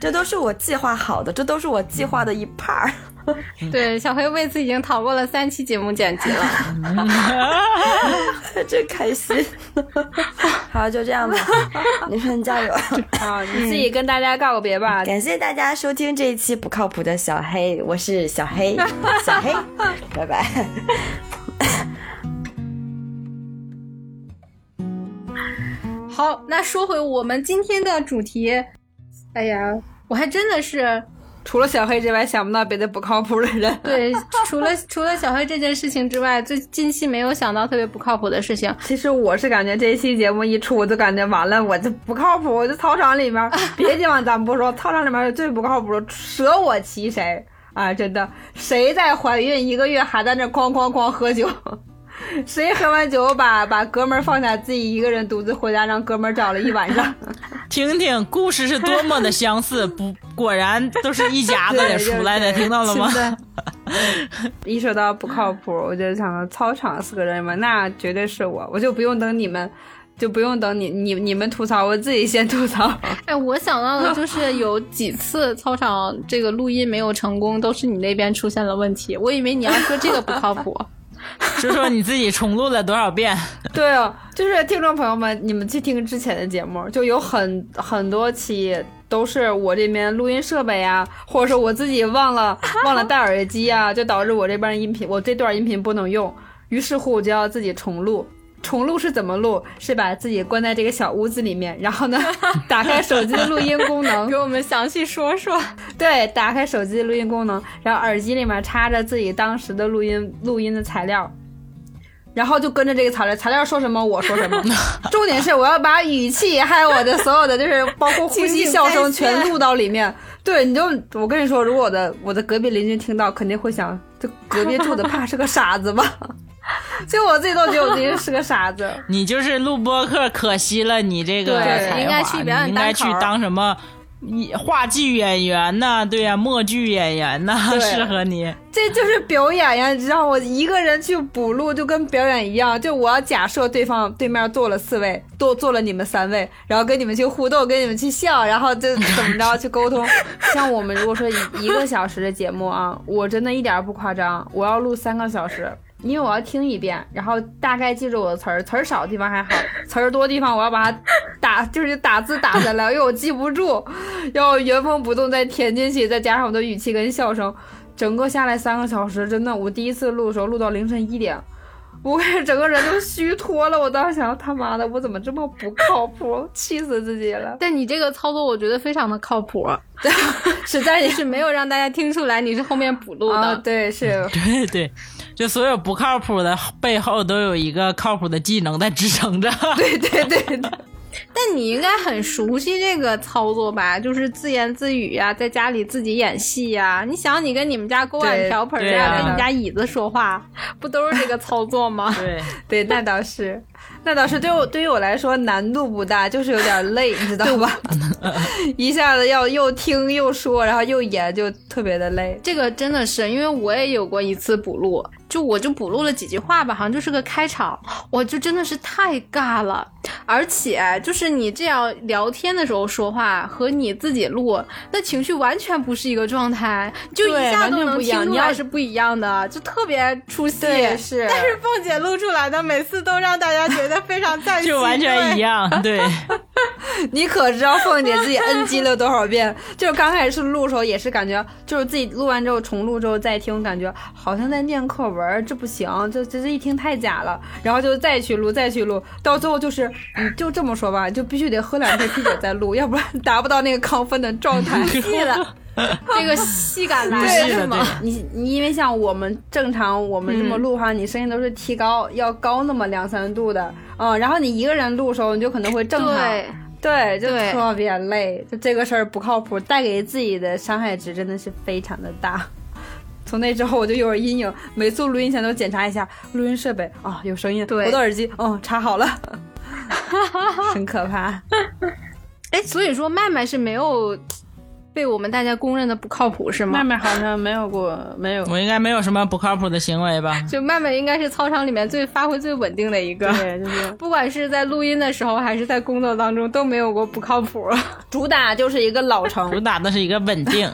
这都是我计划好的，这都是我计划的一 part。(laughs) 对，小黑为此已经逃过了三期节目剪辑了。(laughs) 真开心。好，就这样吧，你们加油！好，你自己跟大家告个别吧。感谢大家收听这一期不靠谱的小黑，我是小黑，小黑，拜拜。好，那说回我们今天的主题，哎呀，我还真的是除了小黑之外，想不到别的不靠谱的人。(laughs) 对，除了除了小黑这件事情之外，最近期没有想到特别不靠谱的事情。其实我是感觉这期节目一出，我就感觉完了，我就不靠谱。我就操场里面，(laughs) 别的地方咱不说，操场里面最不靠谱的，舍我其谁啊！真的，谁在怀孕一个月还在那哐哐哐喝酒？(laughs) 谁喝完酒把把哥们儿放下，自己一个人独自回家，让哥们儿找了一晚上。听听故事是多么的相似，不，果然都是一家子 (laughs) 的出来的，听到了吗？(laughs) 一说到不靠谱，我就想到操场四个人嘛，那绝对是我，我就不用等你们，就不用等你你你们吐槽，我自己先吐槽。(laughs) 哎，我想到的就是有几次操场这个录音没有成功，都是你那边出现了问题。我以为你要说这个不靠谱。(laughs) 说说你自己重录了多少遍？(laughs) 对啊，就是听众朋友们，你们去听之前的节目，就有很很多期都是我这边录音设备啊，或者说我自己忘了 (laughs) 忘了戴耳机啊，就导致我这边音频我这段音频不能用，于是乎我就要自己重录。重录是怎么录？是把自己关在这个小屋子里面，然后呢，(laughs) 打开手机的录音功能，给我们详细说说。对，打开手机的录音功能，然后耳机里面插着自己当时的录音录音的材料，然后就跟着这个材料，材料说什么我说什么。(laughs) 重点是我要把语气还有我的所有的就是包括呼吸、笑声全录到里面。(laughs) 对，你就我跟你说，如果我的我的隔壁邻居听到，肯定会想，这隔壁住的怕是个傻子吧？(laughs) 就我自己都觉得我自己是个傻子。(laughs) 你就是录播客，可惜了你这个对才华，应该去表演你应该去当什么一话剧演员呐？对呀、默剧演员呐，(laughs) 适合你。这就是表演呀，你知道，我一个人去补录就跟表演一样，就我要假设对方对面坐了四位，坐坐了你们三位，然后跟你们去互动，跟你们去笑，然后就怎么着去沟通。像我们如果说一一个小时的节目啊，我真的一点儿不夸张，我要录三个小时。因为我要听一遍，然后大概记住我的词儿，词儿少的地方还好，词儿多的地方我要把它打，就是打字打下来，因为我记不住，要原封不动再填进去，再加上我的语气跟笑声，整个下来三个小时，真的，我第一次录的时候录到凌晨一点，我感觉整个人都虚脱了。我当时想，他妈的，我怎么这么不靠谱，气死自己了。但你这个操作，我觉得非常的靠谱，(laughs) (laughs) 实在是没有让大家听出来你是后面补录的。啊，对，是对 (laughs) 对，就所有不靠谱的背后都有一个靠谱的技能在支撑着。对对对对，(laughs) 但你应该很熟悉这个操作吧？就是自言自语呀、在家里自己演戏呀、你想，你跟你们家锅碗瓢盆呀、啊跟你家椅子说话，不都是这个操作吗？对，(laughs) 对，那倒是，那倒是对我对于我来说难度不大，就是有点累，你知道吧？(laughs) 一下子要又听又说，然后又演，就特别的累。这个真的是，因为我也有过一次补录，就我就补录了几句话吧，好像就是个开场，我就真的是太尬了。而且就是你这样聊天的时候说话和你自己录，那情绪完全不是一个状态，就一下都能全不一样听出来你要是不一样的，就特别出戏。对是但是凤姐录出来的每次都让大家觉得非常赞 (laughs) 就完全一。样，(laughs) 对，(laughs) 你可知道凤姐自己 NG 了多少遍？就是刚开始录的时候也是感觉，就是自己录完之后重录之后再听，感觉好像在念课文，这不行，这这这一听太假了。然后就再去录，再去录，到最后就是你就这么说吧，就必须得喝两杯啤酒再录，(laughs) 要不然达不到那个亢奋的状态。(laughs) 对了，这个戏感来了是吗？你你因为像我们正常我们这么录的话，你声音都是提高，要高那么两三度的，嗯，然后你一个人录的时候，你就可能会正常，对，对，就特别累，就这个事儿不靠谱，带给自己的伤害值真的是非常的大。从那之后我就有点阴影，每次录音前都检查一下录音设备啊、有声音，对我的耳机哦插好了，(laughs) 很可怕。(laughs) 哎，所以说麦麦是没有被我们大家公认的不靠谱是吗？麦麦好像没有过，没有，我应该没有什么不靠谱的行为吧？(laughs) 就麦麦应该是操场里面最发挥最稳定的一个，对，就是不管是在录音的时候还是在工作当中都没有过不靠谱。主打就是一个老成主，打的是一个稳定，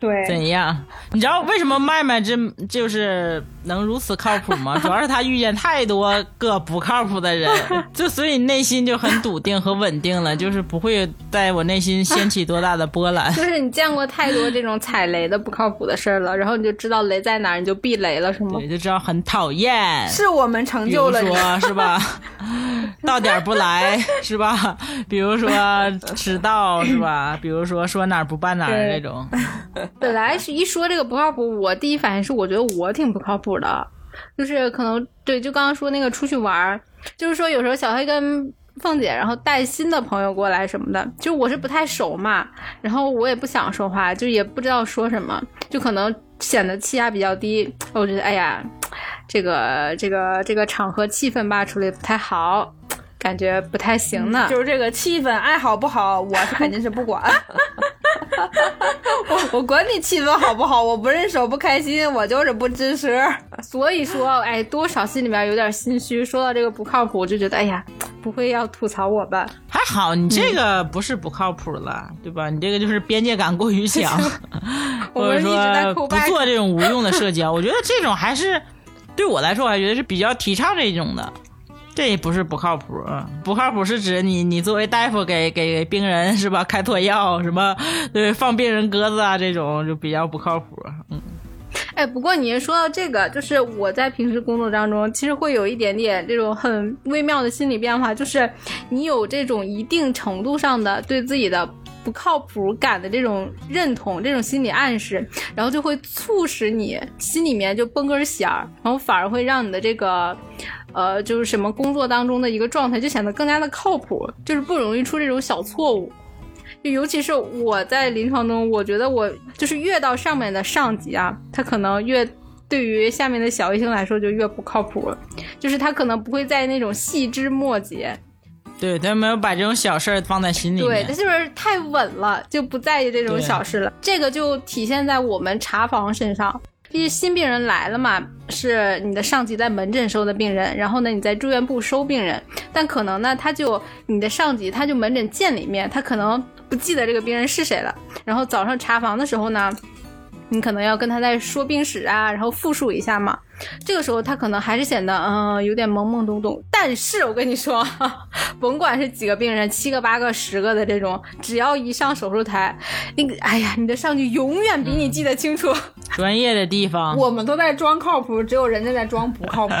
对，怎样？你知道为什么麦麦这就是能如此靠谱吗？(laughs) 主要是他遇见太多个不靠谱的人，(laughs) 就所以内心就很笃定和稳定了，就是不会在我内心掀起多大的波澜。就是你见过太多这种踩雷的不靠谱的事儿了，然后你就知道雷在哪儿，你就避雷了，是吗？对，就知道很讨厌。是我们成就了你。说是吧，(laughs) (laughs) 到点儿不来 (laughs) 是吧？比如说迟到是吧？比如说说哪儿不办哪儿对这种，(laughs) 本来是一说这个不靠谱，我第一反应是我觉得我挺不靠谱的，就是可能对，就刚刚说那个出去玩儿，就是说有时候小黑跟凤姐，然后带新的朋友过来什么的，就我是不太熟嘛，然后我也不想说话，就也不知道说什么，就可能显得气压比较低，我觉得哎呀，这个这个这个场合气氛吧处理不太好，感觉不太行呢。就是这个气氛爱好不好，我是肯定是不管。(laughs) 我我管你气氛好不好，我不认手不开心，我就是不支持。所以说，哎，多少心里面有点心虚。说到这个不靠谱，我就觉得，哎呀，不会要吐槽我吧？还好你这个不是不靠谱了，对吧？你这个就是边界感过于 (laughs) 强，我或者们一直在说不做这种无用的社交。我觉得这种还是对我来说，我还觉得是比较提倡这种的。这也不是不靠谱，不靠谱是指你你作为大夫给给病人 (laughs) 是吧开错药什么对放病人鸽子啊这种就比较不靠谱。嗯，哎，不过你说到这个，就是我在平时工作当中，其实会有一点点这种很微妙的心理变化，就是你有这种一定程度上的对自己的。不靠谱感的这种认同，这种心理暗示，然后就会促使你心里面就绷根弦儿，然后反而会让你的这个，呃，就是什么工作当中的一个状态就显得更加的靠谱，就是不容易出这种小错误。就尤其是我在临床中，我觉得我就是越到上面的上级啊，他可能越对于下面的小医生来说就越不靠谱，就是他可能不会在那种细枝末节，对他没有把这种小事儿放在心里对，他面。就是太稳了，就不在意这种小事了。这个就体现在我们查房身上。毕竟新病人来了嘛，是你的上级在门诊收的病人，然后呢你在住院部收病人，但可能呢他就你的上级他就门诊见里面，他可能不记得这个病人是谁了，然后早上查房的时候呢，你可能要跟他在说病史啊，然后复述一下嘛。这个时候他可能还是显得嗯、呃有点懵懵懂懂，但是我跟你说，(laughs) 甭管是几个病人，七个、八个、十个的这种，只要一上手术台，那个哎呀，你的上级永远比你记得清楚。专业的地方，我们都在装靠谱，只有人家在装不靠谱。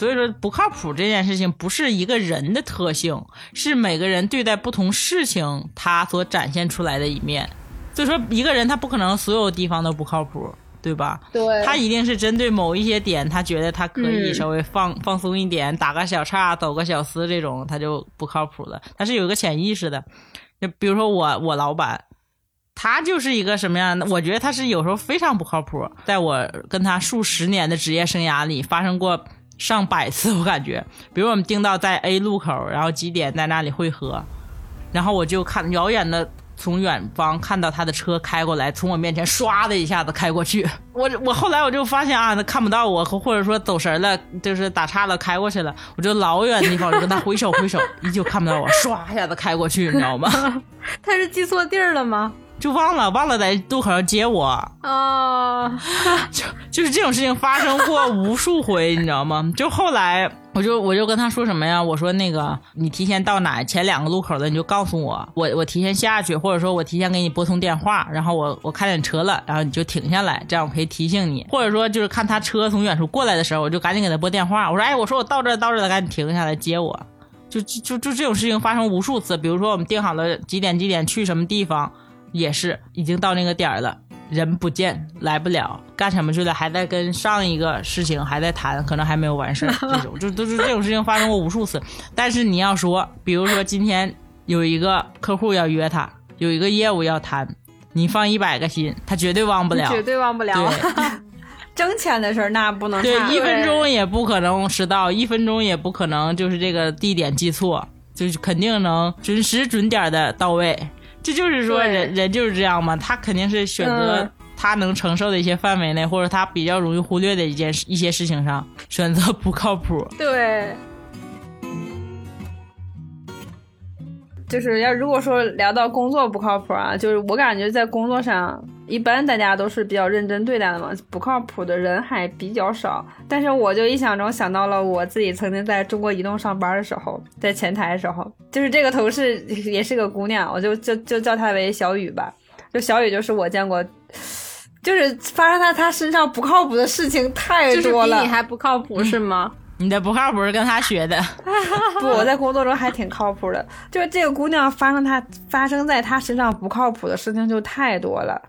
所以说不靠谱这件事情不是一个人的特性，是每个人对待不同事情他所展现出来的一面。所以说一个人他不可能所有地方都不靠谱，对吧？对他一定是针对某一些点，他觉得他可以嗯稍微放、放松一点，打个小岔，走个小私这种，他就不靠谱了。他是有一个潜意识的，就比如说我我老板，他就是一个什么样的？我觉得他是有时候非常不靠谱。在我跟他数十年的职业生涯里，发生过上百次，我感觉，比如我们定到在 A 路口，然后几点在那里汇合，然后我就看遥远的从远方看到他的车开过来，从我面前唰的一下子开过去。我我后来我就发现啊，他看不到我，或者说走神了，就是打岔了开过去了，我就老远的地方跟他挥手挥手，依旧看不到我，唰一下子开过去，你知道吗？(laughs) 他是记错地儿了吗？就忘了忘了在路口上接我，啊，(laughs) 就就是这种事情发生过无数回，你知道吗？就后来我就我就跟他说什么呀？我说那个你提前到哪前两个路口的你就告诉我，我我提前下去，或者说我提前给你拨通电话，然后我我看见车了，然后你就停下来，这样我可以提醒你，或者说就是看他车从远处过来的时候，我就赶紧给他拨电话，我说哎，我说我到这儿到这儿了，赶紧停下来接我。就就就就这种事情发生无数次，比如说我们定好了几点几点去什么地方，也是已经到那个点儿了，人不见，来不了，干什么去了，还在跟上一个事情还在谈，可能还没有完事儿，(laughs) 这种就都是这种事情发生过无数次。但是你要说，比如说今天有一个客户要约他，有一个业务要谈，你放一百个心，他绝对忘不了。绝对忘不了。对 (laughs) 挣钱的事儿那不能对，一分钟也不可能迟到，一分钟也不可能就是这个地点记错，就是肯定能准时准点的到位。这就是说对。人人就是这样嘛，他肯定是选择嗯。他能承受的一些范围内，或者他比较容易忽略的一件事一些事情上选择不靠谱。对，就是要如果说聊到工作不靠谱啊，就是我感觉在工作上，一般大家都是比较认真对待的嘛，不靠谱的人还比较少。但是我就一想中想到了我自己曾经在中国移动上班的时候，在前台的时候，就是这个同事也是个姑娘，我就就就叫她为小雨吧。就小雨就是我见过，就是发生在她身上不靠谱的事情太就是多了。比你还不靠谱是吗？你的不靠谱是跟他学的，(laughs) 不，我在工作中还挺靠谱的。就是这个姑娘发生她发生在她身上不靠谱的事情就太多了，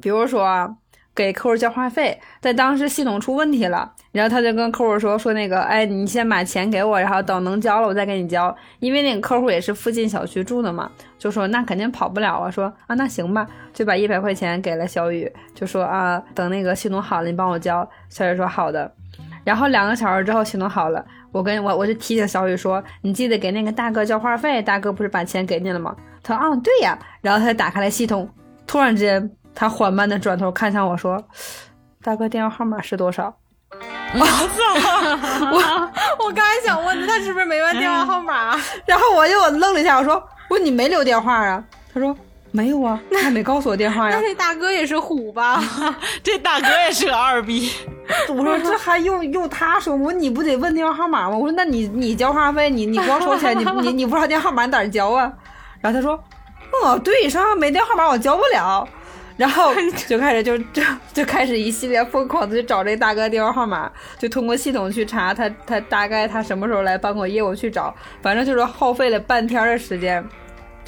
比如说啊给客户交话费，在当时系统出问题了，然后她就跟客户说说那个，哎，你先把钱给我，然后等能交了我再给你交。因为那个客户也是附近小区住的嘛，就说那肯定跑不了啊，说啊那行吧，就把一百块钱给了小雨，就说啊等那个系统好了你帮我交。小雨说好的。然后两个小时之后系统好了，我跟我我就提醒小雨说，你记得给那个大哥交话费，大哥不是把钱给你了吗？他说啊对呀，然后他就打开了系统，突然之间他缓慢的转头看向我说，大哥电话号码是多少？我操！我我刚才想问他是不是没问电话号码？然后我就愣了一下，我说我说你没留电话啊？他说没有啊，他还没告诉我电话呀那。那大哥也是虎吧？(laughs) 这大哥也是个二逼。(laughs) 我说这还用用他说？我说你不得问电话号码吗？我说那你你交话费，你你光收钱，你你你不知道电话号码你哪儿交啊？然后他说，哦对，上没电话号码我交不了。然后 (laughs) 就开始就就就开始一系列疯狂的去找这大哥电话号码，就通过系统去查他他大概他什么时候来办过业务去找，反正就是耗费了半天的时间。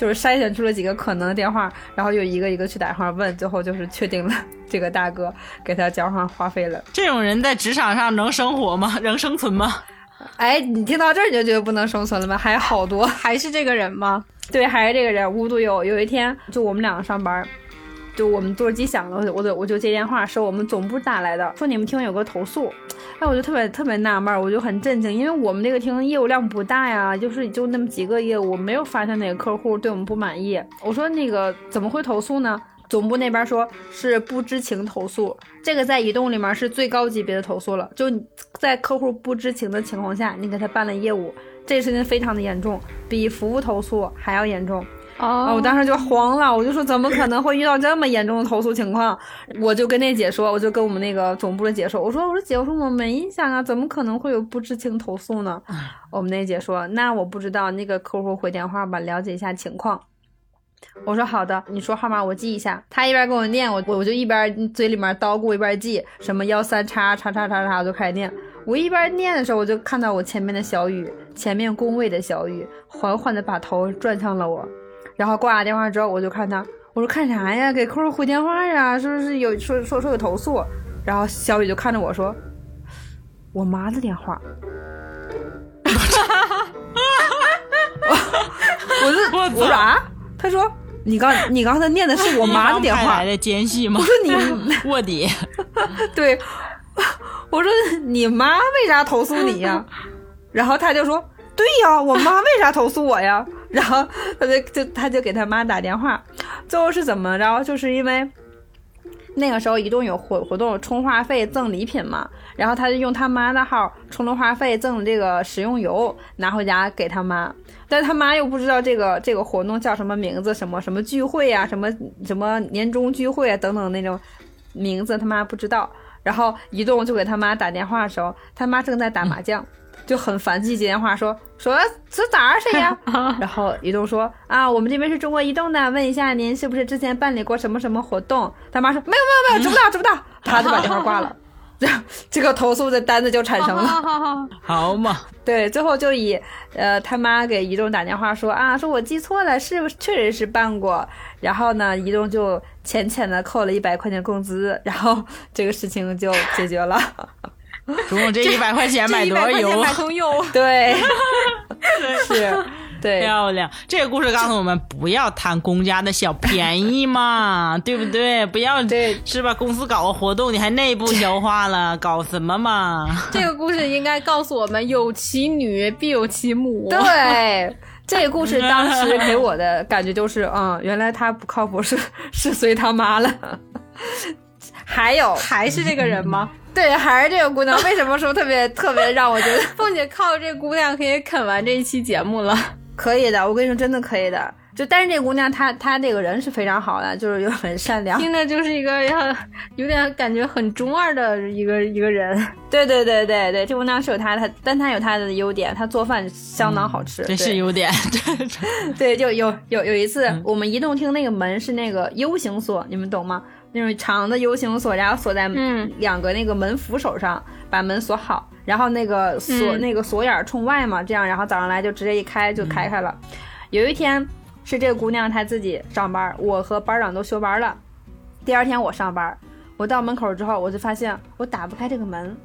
就是筛选出了几个可能的电话，然后又一个一个去打电话问，最后就是确定了这个大哥给他交上话费了。这种人在职场上能生活吗？能生存吗？哎，你听到这儿你就觉得不能生存了吗？还有好多，还是这个人吗？对，还是这个人。无独有有一天，就我们两个上班，就我们座机响了，我就我就接电话，是我们总部打来的，说你们厅有个投诉。哎，我就特别特别纳闷，我就很震惊，因为我们这个厅业务量不大呀，就是就那么几个业务，没有发现哪个客户对我们不满意。我说那个怎么会投诉呢？总部那边说是不知情投诉，这个在移动里面是最高级别的投诉了，就在客户不知情的情况下，你给他办了业务，这个事情非常的严重，比服务投诉还要严重。啊！哦我当时就慌了，我就说怎么可能会遇到这么严重的投诉情况？我就跟那姐说，我就跟我们那个总部的姐说，我说我说姐，我说我没印象啊，怎么可能会有不知情投诉呢？我们那姐说，那我不知道，那个客户回电话吧，了解一下情况。我说好的，你说号码我记一下。他一边跟我念，我我就一边嘴里面叨咕一边记，什么幺三叉叉叉叉叉，我就开始念。我一边念的时候，我就看到我前面的小雨，前面工位的小雨，缓缓的把头转向了我。然后挂了电话之后，我就看他，我说看啥呀？给客户回电话呀？是不是有说说说有投诉？然后小雨就看着我说：“我妈的电话。(laughs) ”我我就我操我说啊，他说你刚你刚才念的是我妈的电话来，的奸细吗？我说你 (laughs) 卧底，(laughs) 对，我说你妈为啥投诉你呀？然后他就说，对呀，我妈为啥投诉我呀？然后他就就他就给他妈打电话，最后是怎么着？就是因为那个时候移动有活活动充话费赠礼品嘛，然后他就用他妈的号充了话费赠这个食用油拿回家给他妈，但他妈又不知道这个这个活动叫什么名字，什么什么聚会啊，什么什么年终聚会啊等等那种名字，他妈不知道。然后移动就给他妈打电话的时候，他妈正在打麻将，就很烦气接电话说说说咋谁呀？(laughs) 然后移动说啊，我们这边是中国移动的，问一下您是不是之前办理过什么什么活动？他妈说没有没有没有，知不到知不到，他就把电话挂了。这这个投诉的单子就产生了。好嘛，对，最后就以呃他妈给移动打电话说啊，说我记错了，是确实是办过。然后呢，移动就浅浅的扣了一百块钱工资，然后这个事情就解决了。(laughs) 中午这一百块钱买多少油？买桶油，(laughs) 对，(laughs) 是，对，漂亮！这个故事告诉我们，不要贪公家的小便宜嘛，(laughs) 对不对？不要对是吧？公司搞个活动，你还内部消化了，搞什么嘛？这个故事应该告诉我们：有其女必有其母。对，这个故事当时给我的感觉就是，嗯，原来他不靠谱是是随他妈了。还有，(laughs) 还是这个人吗？(laughs) 对，还是这个姑娘，为什么说特别特别让我觉得 (laughs) 凤姐靠这姑娘可以啃完这一期节目了。可以的？我跟你说，真的可以的。就但是这姑娘她她这个人是非常好的，就是又很善良。听着就是一个要有点感觉很中二的一个一个人。对对对对对，这姑娘是有她她，但她有她的优点，她做饭相当好吃。这是优点。对，就有有有一次，我们移动厅那个门是那个 U 型锁，你们懂吗？那种长的 U 型锁，然后锁在嗯两个那个门扶手上，把门锁好，然后那个锁、嗯那个锁眼儿冲外嘛，这样，然后早上来就直接一开就开开了。有一天是这个姑娘她自己上班，我和班长都休班了。第二天我上班，我到门口之后，我就发现我打不开这个门，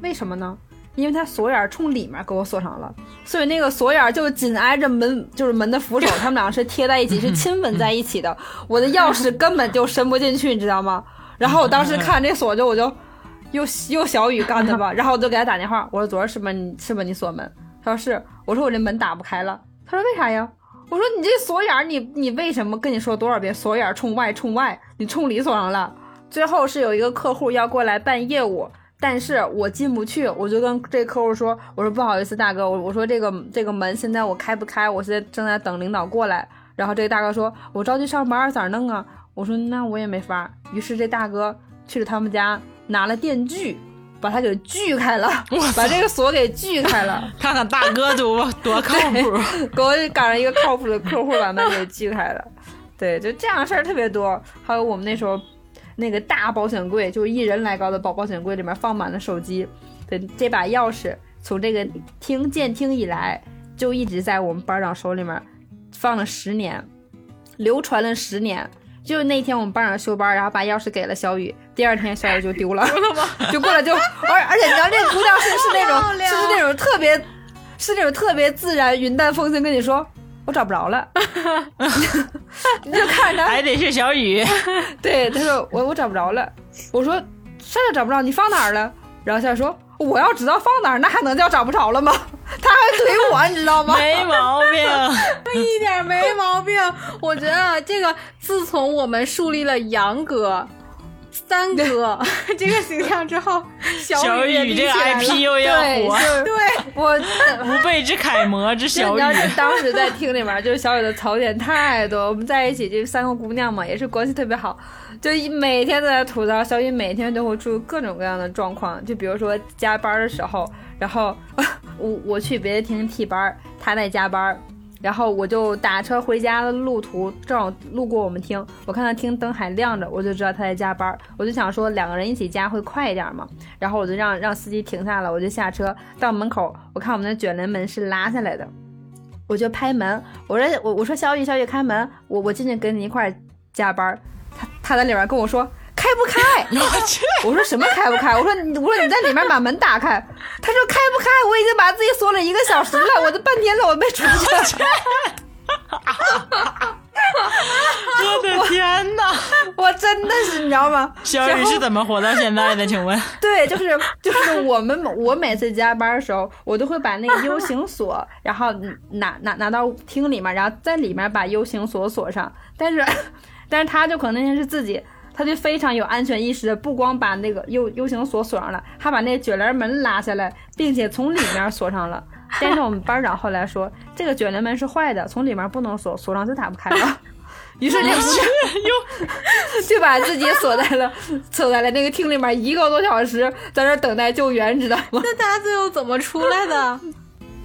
为什么呢？因为它锁眼冲里面给我锁上了，所以那个锁眼就紧挨着门，就是门的扶手，他们两个是贴在一起，是亲吻在一起的。我的钥匙根本就伸不进去，你知道吗？然后我当时看这锁就我就又又小雨干的吧，然后我就给他打电话，我说昨儿是不是你是不是你锁门？他说是，我说我这门打不开了，他说为啥呀？我说你这锁眼，你你为什么跟你说多少遍锁眼冲外冲外，你冲里锁上了？最后是有一个客户要过来办业务，但是我进不去，我就跟这客户说，我说不好意思，大哥，我我说这个这个门现在我开不开，我现在正在等领导过来。然后这个大哥说，我着急上班咋弄啊？我说那我也没法。于是这大哥去了他们家，拿了电锯，把他给锯开了，(laughs) 把这个锁给锯开了。(laughs) 看看大哥多多靠谱。(laughs) 给我赶上一个靠谱的客户，把门给锯开了。对，就这样事儿特别多。还有我们那时候那个大保险柜，就一人来高的保保险柜里面放满了手机。对，这把钥匙从这个厅建听以来，就一直在我们班长手里面放了十年，流传了十年。就那天我们班长休班，然后把钥匙给了小雨，第二天小雨就丢了，就过来就，而而且你知道这个姑娘是是那种是是那种特别是那种特别自然云淡风轻跟你说我找不着了，(laughs) 你就看着她还得是小雨，(laughs) 对，他说我我找不着了，我说啥叫找不着？你放哪儿了？然后小雨说我要知道放哪儿，那还能叫找不着了吗？他还怼我，你知道吗？没毛病。(laughs) 一点没毛病。我觉得这个，自从我们树立了杨哥、三哥。(laughs) 这个形象之后，小 (laughs) 小雨这个 IP 又要对，火，就是对，我吾辈之楷模之小雨。当时在厅里面，就是小雨的槽点太多，我们在一起这三个姑娘嘛，也是关系特别好，就一每天都在吐槽。小雨每天都会出各种各样的状况，就比如说加班的时候，然后 (laughs) 我我去别的厅替班，她在加班。然后我就打车回家的路途，正好路过我们厅，我看到厅灯还亮着，我就知道他在加班。我就想说两个人一起加会快一点嘛，然后我就让让司机停下了，我就下车到门口，我看我们的卷帘门是拉下来的，我就拍门，我说我我说小雨小雨开门，我我进去跟你一块加班。他他在里边跟我说不开。我 (laughs) 去，我说什么开不开？我说你我说你在里面把门打开。他说开不开？我已经把自己锁了一个小时了，(laughs) 我都半天了，我没出去。(laughs) 我的天哪！我真的是你知道吗？小雨是怎么活到现在的？请问？对，就是就是我们我每次加班的时候，我都会把那个 U 型锁，然后拿拿拿到厅里面，然后在里面把 U 型锁锁上。但是但是他就可能那天是自己，他就非常有安全意识的，不光把那个 U U 型锁锁上了，还把那个卷帘门拉下来，并且从里面锁上了。但是我们班长后来说，这个卷帘门是坏的，从里面不能锁，锁上就打不开了。于是那就 (laughs) 就把自己锁在了锁在了那个厅里面一个多小时，在那等待救援，知道吗？那他最后怎么出来的？(laughs)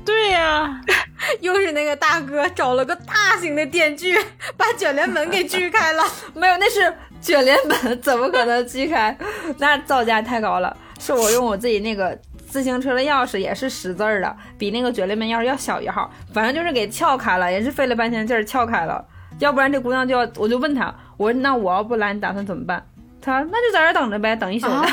对呀，(laughs) 又是那个大哥找了个大型的电锯，把卷帘门给锯开了。没有，那是卷帘门，怎么可能锯开？那造价太高了。是我用我自己那个自行车的钥匙，也是十字儿的，比那个卷帘门钥匙要小一号，反正就是给撬开了，也是费了半天劲儿撬开了。要不然这姑娘就要，我就问她，我说那我要不来，你打算怎么办？她说那就在这等着呗，等一宿的。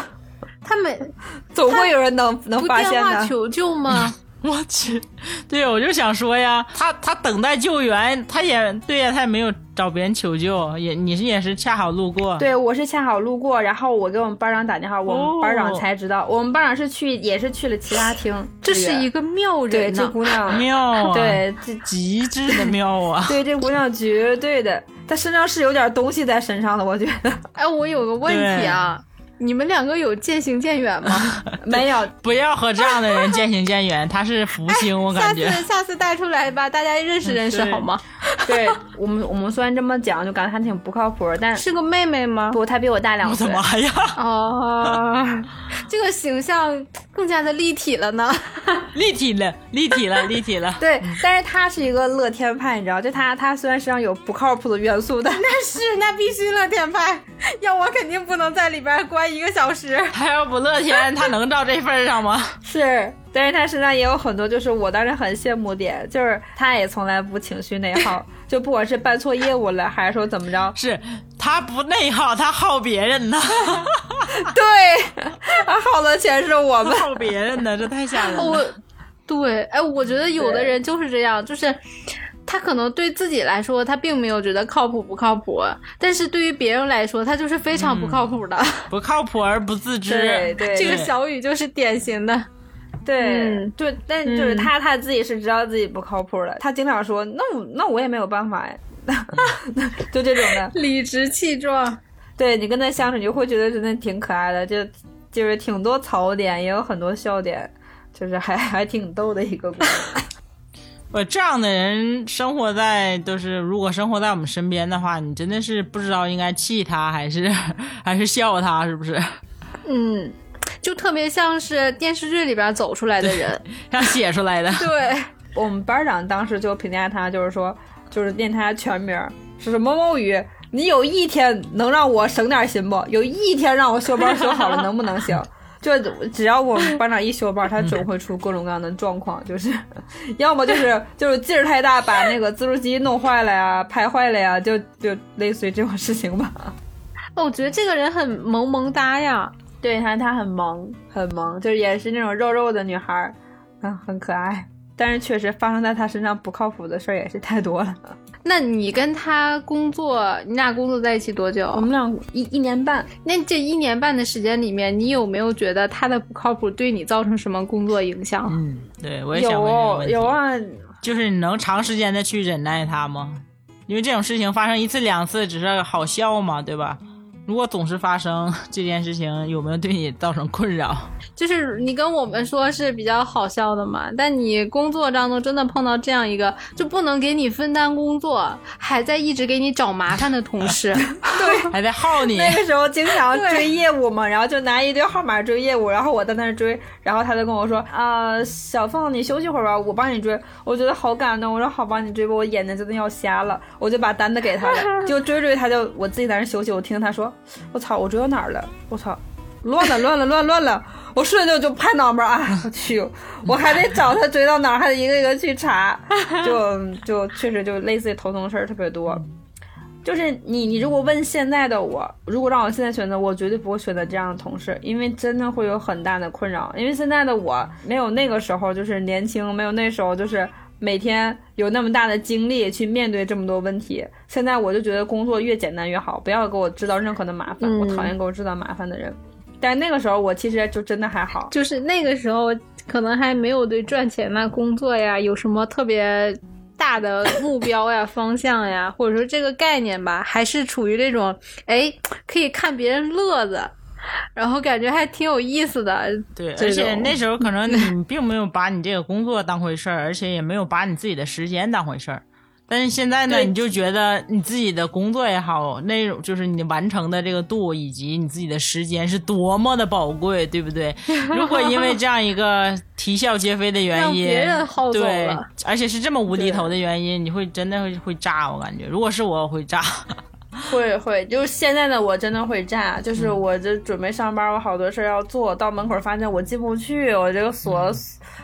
他没 (laughs) 总会有人能能发现的。求救吗？(laughs) 我去，对，我就想说呀，他他等待救援，他也对呀，他也没有找别人求救，也你是也是恰好路过，对，我是恰好路过，然后我给我们班长打电话，我们班长才知道，我们班长是去也是去了其他厅这，是一个妙人对这。姑娘，(laughs) 妙啊，，对这极致的妙啊，(laughs) 对这姑娘绝对的，她身上是有点东西在身上的，我觉得。哎，我有个问题啊，你们两个有渐行渐远吗？(laughs) 没有。不要和这样的人渐行渐远，他是福星，我感觉。下次下次带出来吧，大家认识认识好吗？对我们我们虽然这么讲，就感觉他挺不靠谱，但是个妹妹吗？不，她比我大两岁我的。妈呀！哦，(laughs) 这个形象更加的立体了呢。(laughs) 立体了，立体了，立体了。对，但是她是一个乐天派，你知道，就她她虽然身上有不靠谱的元素，但那是，那必须乐天派，要我肯定不能在里边关一个小时。他要不乐天，他能到这份儿上吗？(laughs) 是，但是他身上也有很多，就是我当时很羡慕点，就是他也从来不情绪内耗，(laughs) 就不管是办错业务了，还是说怎么着，是他不内耗，他耗别人呢，(laughs) 对，他耗的全是我们。耗别人呢，这太吓人了。我，对，哎，我觉得有的人就是这样，就是他可能对自己来说，他并没有觉得靠谱不靠谱，但是对于别人来说，他就是非常不靠谱的。不靠谱而不自知。对对这个小雨就是典型的。对、嗯对，但就是他他自己是知道自己不靠谱的，他经常说，那我那我也没有办法呀，(laughs) 就这种的。理直气壮。对你跟他相处，你就会觉得真的挺可爱的，就就是挺多槽点，也有很多笑点，就是还 (laughs) 还挺逗的一个姑娘。我这样的人生活在就是，如果生活在我们身边的话，你真的是不知道应该气他还是 (laughs) 还是笑他，是不是？嗯，就特别像是电视剧里边走出来的人。像 (laughs) 写出来的。(laughs) 对，我们班长当时就评价他，就是说，就是念他全名儿，是什么某某宇，你有一天能让我省点心不？有一天让我修包修好了，能不能行？就只要我们班长一休班，他总会出各种各样的状况，就是 (laughs) 要么就是 (laughs) 就是劲儿太大，把那个自助机弄坏了呀，拍坏了呀，(laughs) 就就类似于这种事情吧。哦我觉得这个人很萌萌哒呀。对他他很萌，很萌，就是也是那种肉肉的女孩儿，嗯，很可爱。但是确实发生在他身上不靠谱的事儿也是太多了。那你跟他工作，你俩工作在一起多久？我们俩一一年半，那这一年半的时间里面，你有没有觉得他的不靠谱对你造成什么工作影响？嗯，对，我也想问这个有问题。有啊，就是你能长时间的去忍耐他吗？因为这种事情发生一次两次只是好笑嘛，对吧？如果总是发生这件事情，有没有对你造成困扰？(laughs) 就是你跟我们说是比较好笑的嘛，但你工作当中真的碰到这样一个就不能给你分担工作，还在一直给你找麻烦的同事，(laughs) 对还在耗你？那个时候经常追业务嘛，然后就拿一堆号码追业务，然后我在那儿追，然后他就跟我说啊、小凤你休息会儿吧，我帮你追。我觉得好感动，我说好帮你追吧，我眼睛真的要瞎了，我就把单子给他了，就追追他就我自己在那休息，我听他说，我操，我追到哪儿了？我操。乱了，乱了，乱乱了！我瞬间就拍脑门啊！我去，我还得找他追到哪儿，还得一个一个去查，就就确实就类似于头疼事儿特别多。就是你，你如果问现在的我，如果让我现在选择，我绝对不会选择这样的同事，因为真的会有很大的困扰。因为现在的我没有那个时候就是年轻，没有那时候就是每天有那么大的精力去面对这么多问题。现在我就觉得工作越简单越好，不要给我制造任何的麻烦，我讨厌给我制造麻烦的人。但那个时候我其实就真的还好，就是那个时候可能还没有对赚钱呐、工作呀有什么特别大的目标呀、方向呀，或者说这个概念吧，还是处于这种哎可以看别人乐子，然后感觉还挺有意思的。(laughs) 对，而且那时候可能你 (laughs) 并没有把你这个工作当回事儿，而且也没有把你自己的时间当回事儿。但是现在呢，你就觉得你自己的工作也好，那种就是你完成的这个度以及你自己的时间是多么的宝贵，对不对？(laughs) 如果因为这样一个啼笑皆非的原因，别人耗走对，而且是这么无厘头的原因，你会真的会会炸，我感觉。如果是我，我会炸。(laughs) 会会，就是现在的我真的会炸，就是嗯。我这准备上班，我好多事儿要做，到门口发现我进不去，我这个锁、嗯。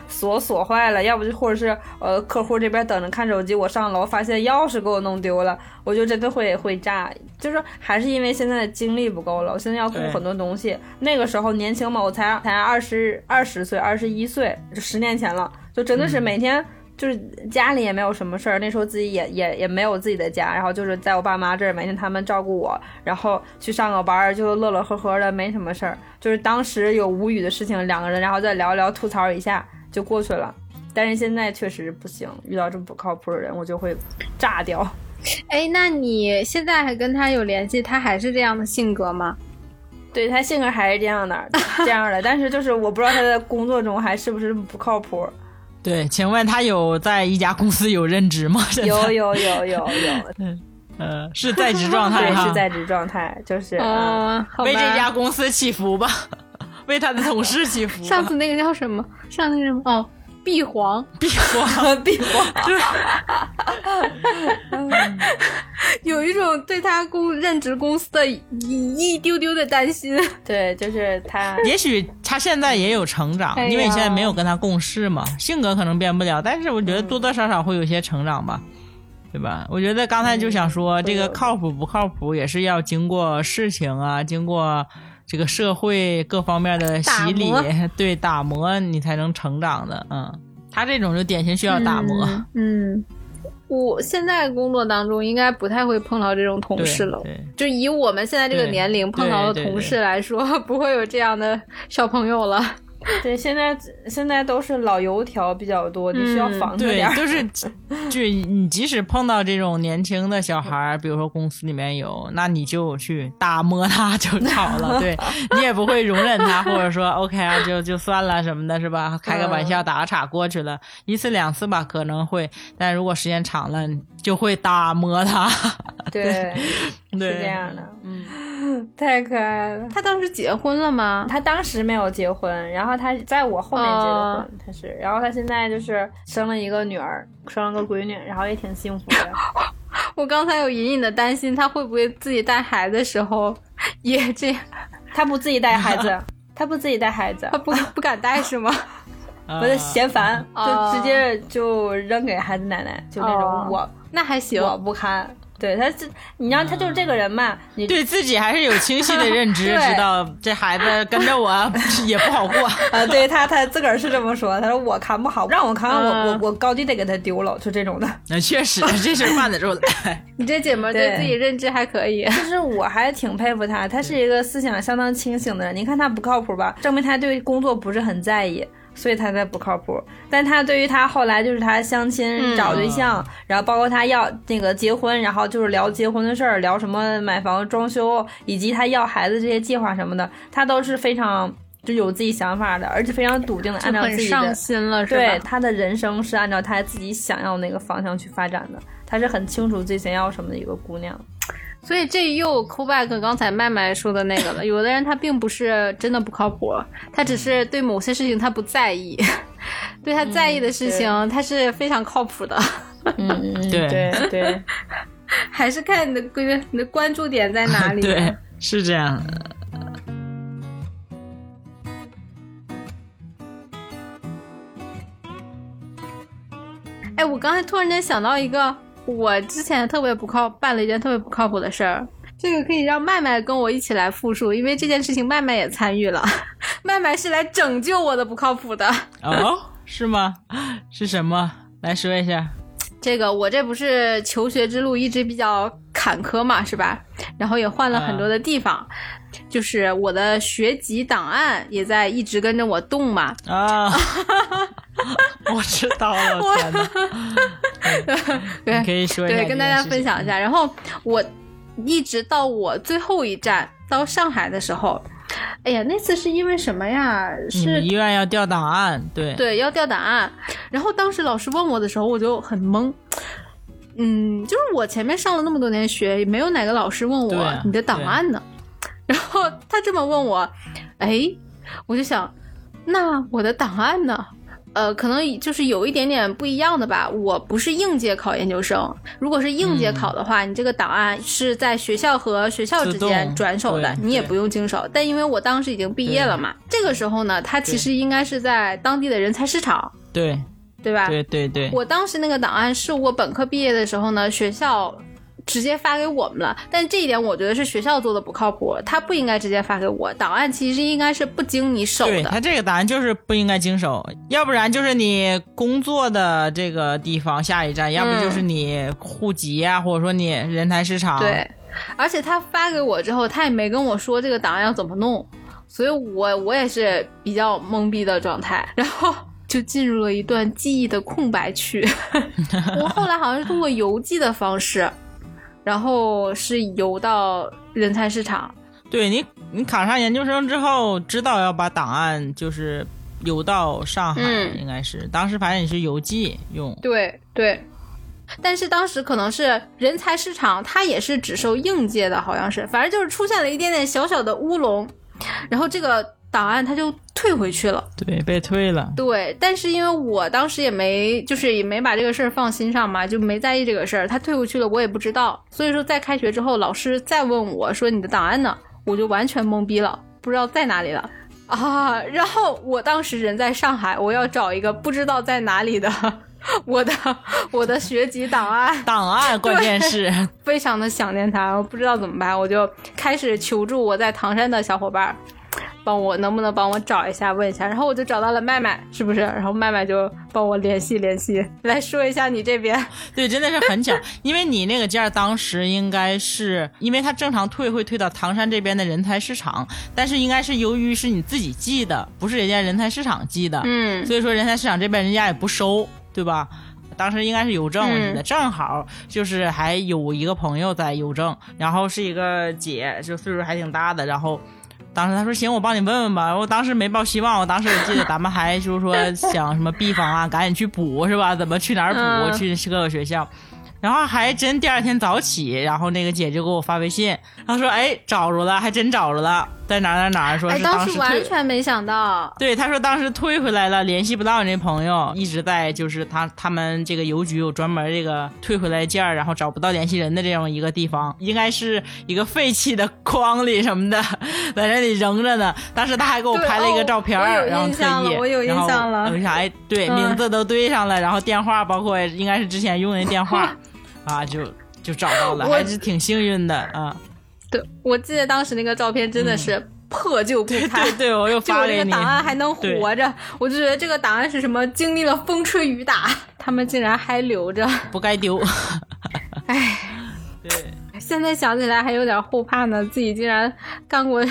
锁锁坏了，要不就或者是呃客户这边等着看手机，我上楼发现钥匙给我弄丢了，我就真的会会炸，就是还是因为现在的精力不够了，我现在要顾很多东西，那个时候年轻嘛，我才才二十二十岁，二十一岁，就十年前了，就真的是每天。就是家里也没有什么事儿，那时候自己也也也没有自己的家，然后就是在我爸妈这儿，每天他们照顾我，然后去上个班儿就乐乐呵呵的，没什么事儿。就是当时有无语的事情，两个人然后再聊聊，吐槽一下就过去了。但是现在确实不行，遇到这么不靠谱的人，我就会炸掉。(laughs) 哎，那你现在还跟他有联系？他还是这样的性格吗？对他性格还是这样的，这样的，但是就是我不知道他在工作中还是不是不靠谱。对，请问他有在一家公司有任职吗？(laughs) 有有有有有 (laughs) 嗯，呃，是在职状态 (laughs) 对，哈。是在职状态，就是嗯哦，为这家公司祈福吧，为他的同事祈福。上次那个叫什么？上次那个什么？哦，碧黄，(laughs) 闭荒，闭环。(laughs) 有一种对他公任职公司的一一丢丢的担心。(laughs) 对，就是他。也许他现在也有成长，哎因为你现在没有跟他共事嘛，性格可能变不了，但是我觉得多多少少会有些成长吧，对吧？我觉得刚才就想说，这个靠谱不靠谱，也是要经过事情啊，经过这个社会各方面的洗礼打，对打磨，你才能成长的。嗯，他这种就典型需要打磨。嗯。嗯，我现在工作当中应该不太会碰到这种同事了。对，就以我们现在这个年龄碰到的同事来说，不会有这样的小朋友了。(laughs) 对，现在现在都是老油条比较多，你需要防着点，儿。(laughs) 就是，就你即使碰到这种年轻的小孩儿，比如说公司里面有，那你就去打磨他就好了，对 (laughs) 你也不会容忍他，或者说 OK 啊，就就算了什么的，是吧？开个玩笑，打个岔过去了，一次两次吧可能会，但如果时间长了，就会打磨他。对，对，是这样的，嗯，太可爱了。他当时结婚了吗？他当时没有结婚，然后他在我后面结的婚，哦他是，然后他现在就是生了一个女儿，生了个闺女，然后也挺幸福的。(laughs) 我刚才有隐隐的担心，他会不会自己带孩子的时候也这样？他不自己带孩子，他不自己带孩子他，不 (laughs) 不敢带是吗？(laughs) 啊不是嫌烦，哦就直接就扔给孩子奶奶，就那种哦我那还行。我不看。对他这，你让他就是这个人嘛，你对自己还是有清晰的 (laughs) 认知，知道这孩子跟着我 (laughs) 也不好过。啊，对他他自个儿是这么说，他说我看不好，让我看我我嗯我高低得给他丢了，就这种的。那确实，这事儿办得出来。(laughs) 你这姐们对对自己认知还可以。其实我还挺佩服他，他是一个思想相当清醒的人。你看他不靠谱吧，证明他对工作不是很在意，所以他才不靠谱。但他对于他后来就是他相亲、嗯找对象，然后包括他要那个结婚，然后就是聊结婚的事儿，聊什么买房、装修，以及他要孩子这些计划什么的，他都是非常就有自己想法的，而且非常笃定的按照自己的上心了，是吧？对他的人生是按照他自己想要那个方向去发展的，他是很清楚自己想要什么的一个姑娘。所以这又 call back 刚才麦麦说的那个了。有的人他并不是真的不靠谱，他只是对某些事情他不在意，(laughs) 对他在意的事情、他是非常靠谱的。嗯嗯，对对 (laughs) 对，还是看你的关你的关注点在哪里。(laughs) 对，是这样的。哎，我刚才突然间想到一个，我之前特别不靠办了一件特别不靠谱的事儿，这个可以让麦麦跟我一起来复述，因为这件事情麦麦也参与了。麦麦是来拯救我的不靠谱的。哦，是吗？是什么？来说一下。(laughs) 这个我这不是求学之路一直比较坎坷嘛，是吧？然后也换了很多的地方，就是我的学籍档案也在一直跟着我动嘛。啊，(laughs) (laughs) 我知道了，天哪！对 (laughs) 你可以说一下对，跟大家分享一下。然后我一直到我最后一站到上海的时候，哎呀，那次是因为什么呀？是医院要调档案，对对，要调档案。然后当时老师问我的时候，我就很懵。嗯，就是我前面上了那么多年学，也没有哪个老师问我、你的档案呢。(laughs) 然后他这么问我，哎，我就想，那我的档案呢？呃，可能就是有一点点不一样的吧。我不是应届考研究生，如果是应届考的话，你这个档案是在学校和学校之间转手的，你也不用经手。但因为我当时已经毕业了嘛，这个时候呢，它其实应该是在当地的人才市场，对对吧？对对对，我当时那个档案是我本科毕业的时候呢，学校直接发给我们了，但这一点我觉得是学校做的不靠谱，他不应该直接发给我，档案其实应该是不经你手的。对他这个档案就是不应该经手，要不然就是你工作的这个地方下一站，要不就是你户籍啊，或者说你人才市场。对，而且他发给我之后，他也没跟我说这个档案要怎么弄，所以我我也是比较懵逼的状态，然后就进入了一段记忆的空白区。(laughs) 我后来好像是通过邮寄的方式，然后是邮到人才市场。对你，你考上研究生之后，知道要把档案就是邮到上海，嗯应该是当时反正你是邮寄用。对对，但是当时可能是人才市场，它也是只收应届的，好像是，反正就是出现了一点点小小的乌龙，然后这个档案它就退回去了。对，被退了。对，但是因为我当时也没，就是也没把这个事儿放心上嘛，就没在意这个事儿。他退回去了，我也不知道。所以说，在开学之后，老师再问我说你的档案呢，我就完全懵逼了，不知道在哪里了啊。然后我当时人在上海，我要找一个不知道在哪里的我的我的学籍档案，档案关键是，非常的想念他，我不知道怎么办，我就开始求助我在唐山的小伙伴儿，帮我能不能帮我找一下，问一下。然后我就找到了麦麦，是不是？然后麦麦就帮我联系联系，来说一下你这边。(laughs) 对，真的是很巧，因为你那个件儿当时应该是，因为它正常退会退到唐山这边的人才市场，但是应该是由于是你自己寄的，不是人家人才市场寄的，嗯所以说人才市场这边人家也不收，对吧？当时应该是邮政，我记得、嗯正好就是还有一个朋友在邮政，然后是一个姐，就岁数还挺大的，然后当时他说行，我帮你问问吧。我当时没抱希望，我当时我记得咱们还就是说 (laughs) 想什么 B 方啊，赶紧去补是吧？怎么去哪儿补？去各个学校。然后还真第二天早起，然后那个姐就给我发微信，她说：“哎，找着了，还真找着了，在哪哪哪儿，说哎，是当时时完全没想到，对，他说当时退回来了，联系不到你那朋友，一直在就是他他们这个邮局有专门这个退回来件儿，然后找不到联系人的这样一个地方，应该是一个废弃的筐里什么的，(laughs) 在那里扔着呢。当时他还给我拍了一个哦照片然后特意，我有印象了我就想，哎，对，嗯名字都对上了，然后电话包括应该是之前用的电话，啊，就就找到了，还是挺幸运的啊。对我记得当时那个照片真的是破旧不堪。对对，我又 (laughs) 发给你。这个档案还能活着，我就觉得这个档案是什么经历了风吹雨打，他们竟然还留着。不该丢。(laughs) 哎，对。现在想起来还有点后怕呢，自己竟然干过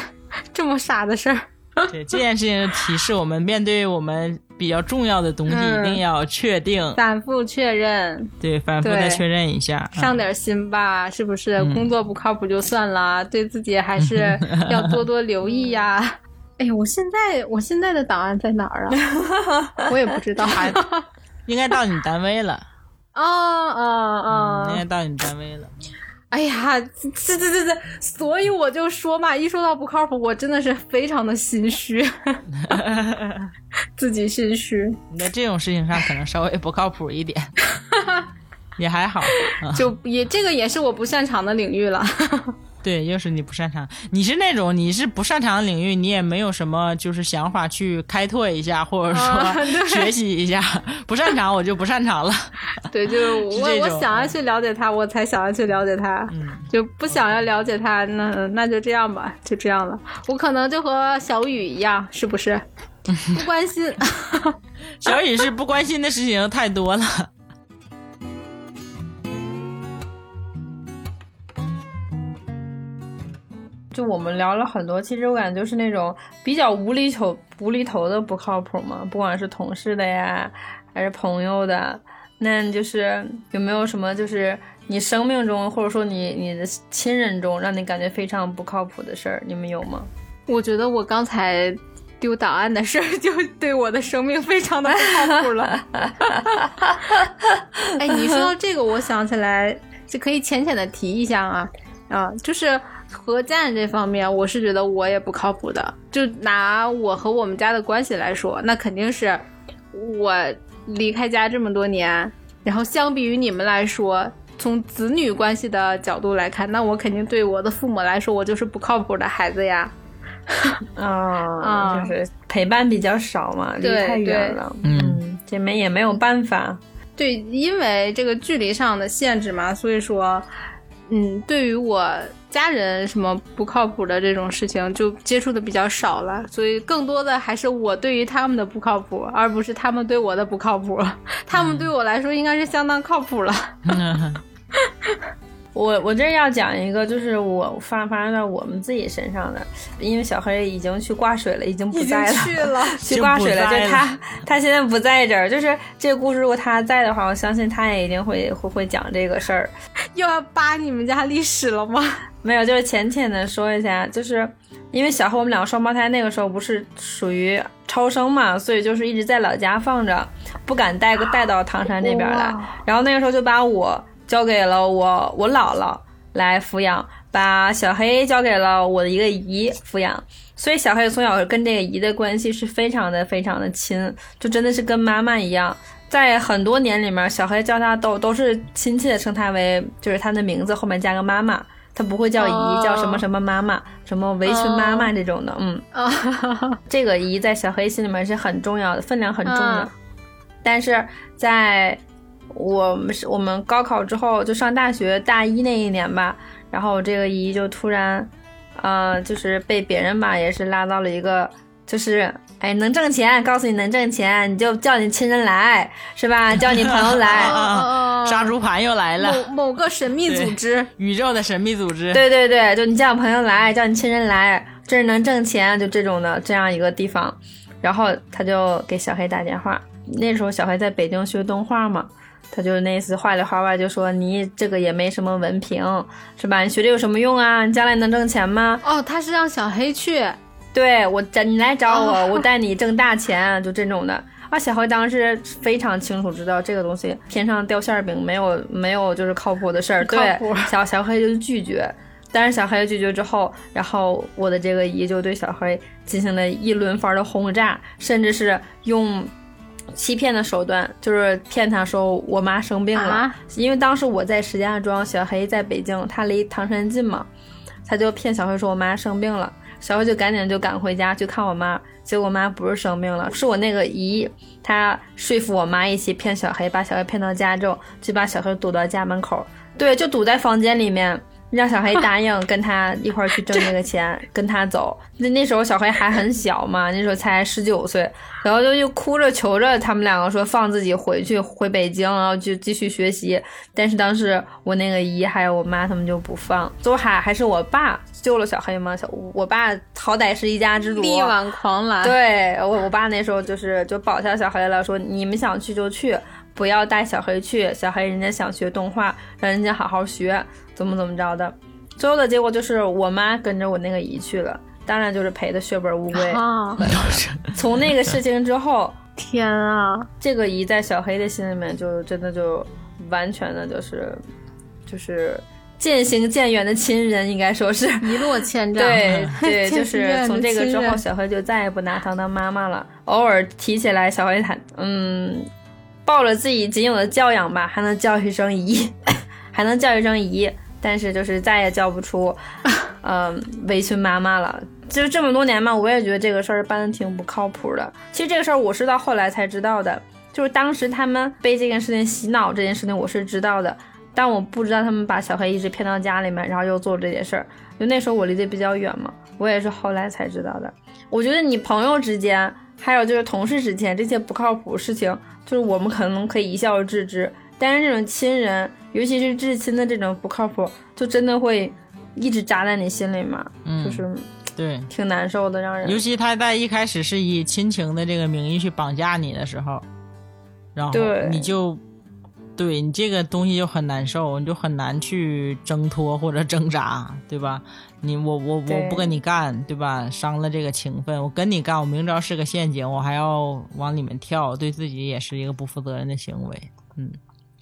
这么傻的事儿。对这件事情就提示我们，面对我们比较重要的东西，嗯一定要确定，反复确认，对，反复对的确认一下。上点心吧，是不是？嗯工作不靠谱就算了，对自己还是 (laughs) 要多多留意呀。(laughs) 哎呀，我现在我现在的档案在哪儿啊？(laughs) 我也不知道。应该到你单位了，啊啊啊！应该到你单位了。哎呀，这这这这，所以我就说嘛，一说到不靠谱，我真的是非常的心虚，(laughs) 自己心虚，你在这种事情上可能稍微不靠谱一点，(laughs) 也还好。啊就也这个也是我不擅长的领域了。对，又是你不擅长。你是那种你是不擅长的领域，你也没有什么就是想法去开拓一下，或者说 (laughs) 学习一下。不擅长我就不擅长了。(laughs) 对，就 (laughs) 是我我想要去了解他，我才想要去了解他。嗯，就不想要了解他，那那就这样吧，就这样了。我可能就和小雨一样，是不是？不关心。小雨是不关心的事情太多了。就我们聊了很多，其实我感觉就是那种比较无厘头、无厘头的不靠谱嘛，不管是同事的呀，还是朋友的，那就是有没有什么就是你生命中或者说你你的亲人中让你感觉非常不靠谱的事儿，你们有吗？我觉得我刚才丢档案的事儿就对我的生命非常的不靠谱了。哎，你说到这个，我想起来就可以浅浅的提一下啊啊，就是。和家人这方面，我是觉得我也不靠谱的。就拿我和我们家的关系来说，那肯定是我离开家这么多年，然后相比于你们来说，从子女关系的角度来看，那我肯定对我的父母来说，我就是不靠谱的孩子呀。(laughs) 啊，就是陪伴比较少嘛，离太远了。嗯，这没也没有办法。对，因为这个距离上的限制嘛，所以说，嗯，对于我。家人什么不靠谱的这种事情就接触的比较少了，所以更多的还是我对于他们的不靠谱，而不是他们对我的不靠谱。(laughs) 他们对我来说应该是相当靠谱了。我我这要讲一个，就是我发发生在我们自己身上的，因为小黑已经去挂水了，已经不在了，去了，(laughs) 去挂水了。就他他现在不在这儿，就是这个故事，如果他在的话，我相信他也一定会会会讲这个事儿。(laughs) 又要扒你们家历史了吗？没有，就是浅浅的说一下，就是因为小黑我们两个双胞胎那个时候不是属于超生嘛，所以就是一直在老家放着，不敢带个带到唐山这边来。然后那个时候就把我。交给了我我姥姥来抚养，把小黑交给了我的一个姨抚养，所以小黑从小跟这个姨的关系是非常的非常的亲，就真的是跟妈妈一样。在很多年里面，小黑叫他都都是亲切的称他为就是他的名字后面加个妈妈，他不会叫姨，叫什么什么妈妈，什么围裙妈妈这种的。嗯，(laughs) 这个姨在小黑心里面是很重要的，分量很重的，但是在。我们是我们高考之后就上大学大一那一年吧，然后这个姨就突然，呃，就是被别人吧，也是拉到了一个，就是哎能挣钱，告诉你能挣钱，你就叫你亲人来，是吧？叫你朋友来 (laughs) (laughs) 杀猪盘又来了，某某个神秘组织，宇宙的神秘组织，对对对，就你叫朋友来，叫你亲人来，这是能挣钱，就这种的这样一个地方，然后他就给小黑打电话，那时候小黑在北京学动画嘛。他就那次话里话外就说你这个也没什么文凭，是吧？你学这有什么用啊？你将来能挣钱吗？哦，他是让小黑去，对我找你来找我，我带你挣大钱，就这种的。啊，小黑当时非常清楚知道这个东西天上掉馅饼，没有没有就是靠谱的事儿。对，小小黑就拒绝，但是小黑拒绝之后，然后我的这个姨就对小黑进行了一轮番的轰炸，甚至是用。欺骗的手段就是骗他说我妈生病了，因为当时我在石家庄，小黑在北京，他离唐山近嘛，他就骗小黑说我妈生病了，小黑就赶紧就赶回家去看我妈，结果我妈不是生病了，是我那个姨，她说服我妈一起骗小黑，把小黑骗到家之后，就把小黑堵到家门口，对，就堵在房间里面。让小黑答应跟他一块儿去挣这个钱，跟他走。那那时候小黑还很小嘛，那时候才十九岁，然后就又哭着求着他们两个说放自己回去回北京，然后就继续学习。但是当时我那个姨还有我妈他们就不放，最后还还是我爸救了小黑嘛。小我爸好歹是一家之主，力挽狂澜。对我我爸那时候就是就保下小黑了，说你们想去就去。不要带小黑去，小黑人家想学动画，让人家好好学，怎么怎么着的。最后的结果就是我妈跟着我那个姨去了，当然就是赔的血本无归。啊从那个事情之后，(laughs) 天啊，这个姨在小黑的心里面就真的就完全的就是就是渐行渐远的亲人，应该说是一落千丈。对 (laughs) 对，就是从这个之后，小黑就再也不拿糖当妈妈了。偶尔提起来，小黑他嗯。报了自己仅有的教养吧，还能叫一声姨，(laughs) 还能叫一声姨，但是就是再也叫不出，嗯、(laughs) 围裙妈妈了。就是这么多年嘛，我也觉得这个事儿办的挺不靠谱的。其实这个事儿我是到后来才知道的，就是当时他们被这件事情洗脑这件事情我是知道的，但我不知道他们把小黑一直骗到家里面，然后又做这件事儿。就那时候我离得比较远嘛，我也是后来才知道的。我觉得你朋友之间，还有就是同事之间这些不靠谱事情，就是我们可能可以一笑置之，但是这种亲人，尤其是至亲的这种不靠谱，就真的会一直扎在你心里嘛，嗯就是对，挺难受的，让人尤。其他在一开始是以亲情的这个名义去绑架你的时候，然后你就对你这个东西就很难受，你就很难去挣脱或者挣扎，对吧？你我我我不跟你干，对吧？伤了这个情分，我跟你干，我明知道是个陷阱，我还要往里面跳，对自己也是一个不负责任的行为。嗯，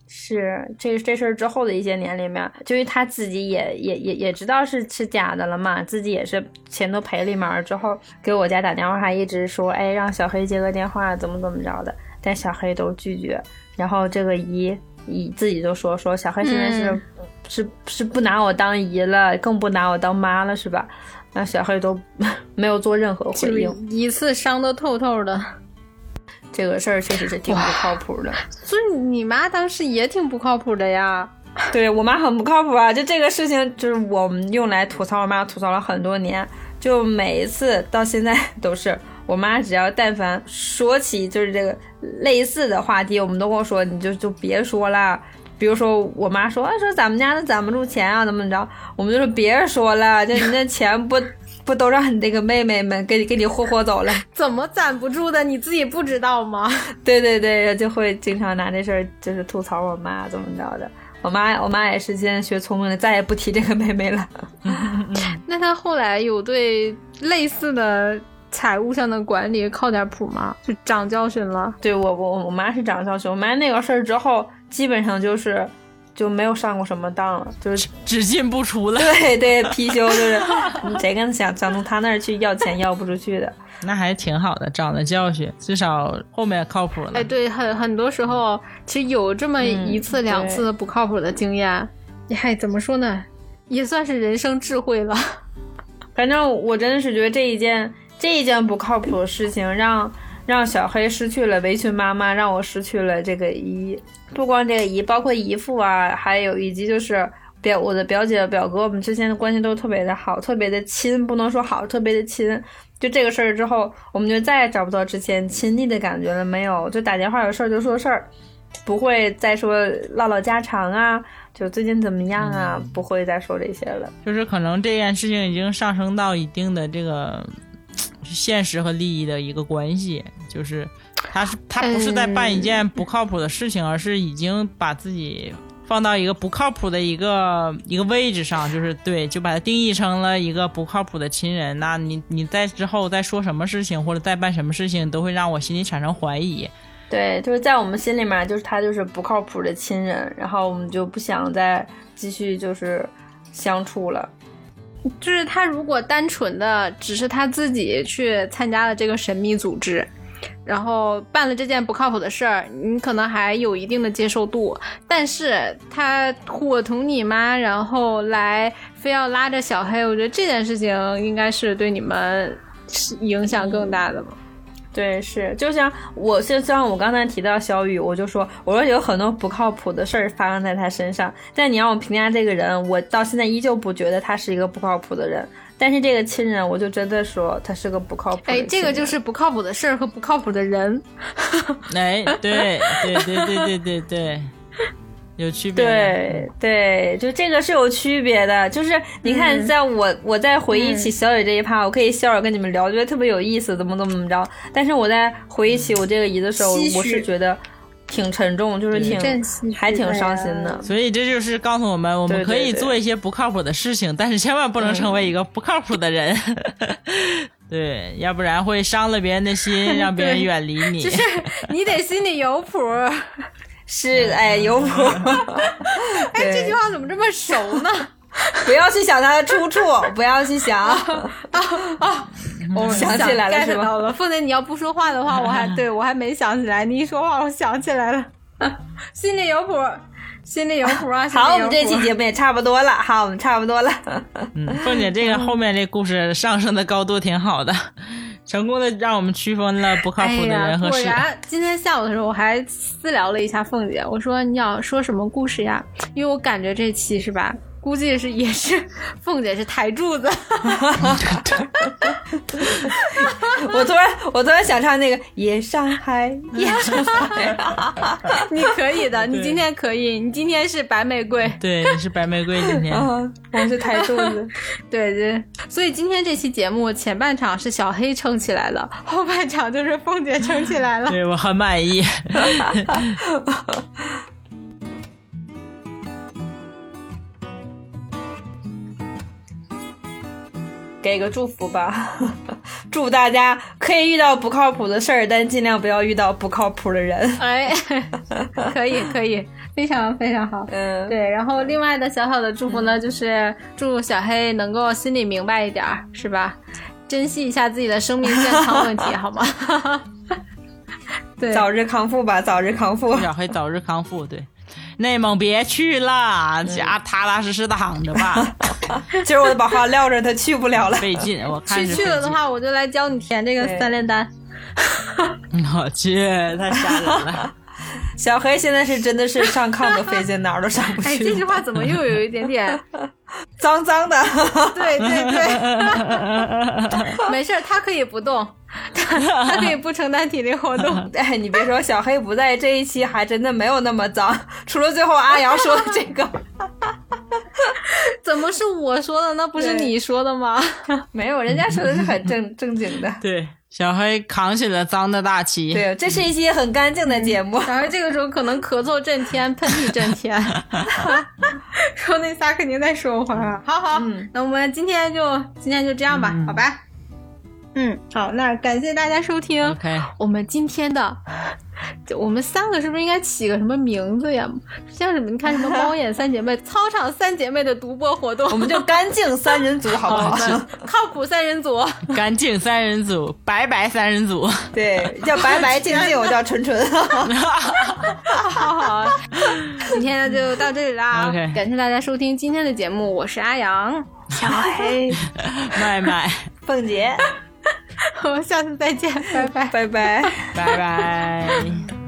是这这事儿之后的一些年里面，就是他自己也也也也知道是是假的了嘛，自己也是钱都赔里面儿之后，给我家打电话，还一直说，哎，让小黑接个电话，怎么怎么着的，但小黑都拒绝。然后这个姨姨自己就说说小黑现在是、嗯是是不拿我当姨了，更不拿我当妈了，是吧？那小黑都 (laughs) 没有做任何回应，一次伤得透透的。这个事儿确实是挺不靠谱的。所以你妈当时也挺不靠谱的呀。对我妈很不靠谱啊！就这个事情，就是我们用来吐槽我妈，吐槽了很多年。就每一次到现在 (laughs) 都是我妈，只要但凡说起就是这个类似的话题，我们都跟我说，你就就别说了。比如说我妈说，啊说咱们家那攒不住钱啊，怎么着，我们就说别说了，就你那钱不不都让你那个妹妹们给你给你霍霍走了。(laughs) 怎么攒不住的？你自己不知道吗？对对对，就会经常拿这事儿就是吐槽我妈怎么着的。我妈我妈也是现在学聪明了，再也不提这个妹妹了。(laughs) 那她后来有对类似的财务上的管理靠点谱吗？就长教训了。对我我我妈是长教训，我妈那个事儿之后，基本上就是就没有上过什么当了，就是只进不出了，对 (laughs) 对貔貅，就是谁跟想想从他那儿去要钱要不出去的。那还挺好的，长了教训，至少后面靠谱了。哎，对，很很多时候其实有这么一次、嗯两次不靠谱的经验，嗨，怎么说呢？也算是人生智慧了。反正我真的是觉得这一件这一件不靠谱的事情，让让小黑失去了围裙妈妈，让我失去了这个姨。不光这个姨，包括姨父啊，还有以及就是表我的表姐表哥，我们之间的关系都特别的好，特别的亲，不能说好，特别的亲。就这个事儿之后，我们就再也找不到之前亲密的感觉了，没有，就打电话有事儿就说事儿，不会再说唠唠家常啊，就最近怎么样啊，不会再说这些了。就是可能这件事情已经上升到一定的这个现实和利益的一个关系，就是他是他不是在办一件不靠谱的事情，而是已经把自己放到一个不靠谱的一个一个位置上，就是对，就把它定义成了一个不靠谱的亲人。那你你在之后再说什么事情或者再办什么事情，都会让我心里产生怀疑。对，就是在我们心里面，就是他就是不靠谱的亲人，然后我们就不想再继续就是相处了。就是他如果单纯的只是他自己去参加了这个神秘组织，然后办了这件不靠谱的事儿，你可能还有一定的接受度。但是他伙同你妈，然后来非要拉着小黑，我觉得这件事情应该是对你们影响更大的嘛。对，是，就像我就像我刚才提到小雨，我就说，我说有很多不靠谱的事儿发生在他身上，但你让我评价这个人，我到现在依旧不觉得他是一个不靠谱的人。但是这个亲人，我就真的说他是个不靠谱的哎，人。这个就是不靠谱的事儿和不靠谱的人。(laughs) 哎，对对对对对对对，有区别。对对，就这个是有区别的。就是你看，在我、我在回忆起小雨这一趴，我可以笑着跟你们聊，觉得特别有意思，怎么怎么怎么着。但是我在回忆起我这个姨的时候，我是觉得挺沉重，就是挺还挺伤心的的。所以这就是告诉我们，我们可以做一些不靠谱的事情，但是千万不能成为一个不靠谱的人。(laughs) 对，要不然会伤了别人的心，让别人远离你。(laughs) 就是你得心里有谱。是，哎，有谱。(laughs) 哎，这句话怎么这么熟呢？(laughs) 不要去想它的出处，不要去想。(laughs) 啊啊我想起来了是吧，凤姐，你要不说话的话，我还对我还没想起来。你一说话，我想起来了，心里有谱。心里有谱啊！好，我们这期节目也差不多了，好，我们差不多了。嗯，凤姐这个后面这故事上升的高度挺好的，成功的让我们区分了不靠哎谱的人，和事。果然，今天下午的时候我还私聊了一下凤姐，我说你要说什么故事呀？因为我感觉这期是吧，估计是也是凤姐是台柱子，我突然，我突然想唱那个《夜上海》，(laughs) 夜上海。你可以的，你今天可以，你今天是白玫瑰，对，你是白玫瑰今天。嗯，我是台柱子。(laughs) 对对，所以今天这期节目前半场是小黑撑起来了，后半场就是凤姐撑起来了。对我很满意。(laughs) 给个祝福吧，(laughs) 祝大家可以遇到不靠谱的事儿，但尽量不要遇到不靠谱的人。(laughs) 哎，可以可以，非常非常好。嗯，对，然后另外的小小的祝福呢，就是祝小黑能够心里明白一点儿，是吧？珍惜一下自己的生命健康问题，好吗？(laughs) 对，早日康复吧，早日康复。小黑早日康复。对，内蒙别去了，家踏踏实实的躺着吧，(laughs) 今儿我就把话撂这儿，他去不了了。费劲。我看去去了的话，我就来教你填这个三连单。(laughs) 我去，太吓人了。(laughs) 小黑现在是真的是上炕都费劲，哪儿都上不哎，去。这句话怎么又有一点点？(laughs) 脏脏的。(laughs) 对对对，没事儿，他可以不动，他他可以不承担体力活动。(laughs) 哎，你别说，小黑不在这一期还真的没有那么脏，除了最后阿阳说的这个，怎么是我说的？那不是你说的吗？没有，人家说的是很正正经的。对，小黑扛起了脏的大旗。对，这是一期很干净的节目。(laughs) 小黑这个时候可能咳嗽震天，喷嚏震天，(laughs) 说那仨肯定在说话。好好，嗯那我们今天就今天就这样吧，好吧？嗯，好，那感谢大家收听。OK，我们今天的，就我们三个是不是应该起个什么名字呀？像什么？你看什么猫眼三姐妹、(laughs) 操场三姐妹的独播活动，我们就干净三人组，(laughs) 好不好？靠谱三人组。干净三人组，白白三人组。对，叫白白净净，我叫纯纯。好 (laughs) 好，今天就到这里啦 OK 感谢大家收听今天的节目，我是阿阳，小黑，麦麦，凤姐，(laughs) 我们下次再见，拜拜。拜拜。拜拜。(laughs)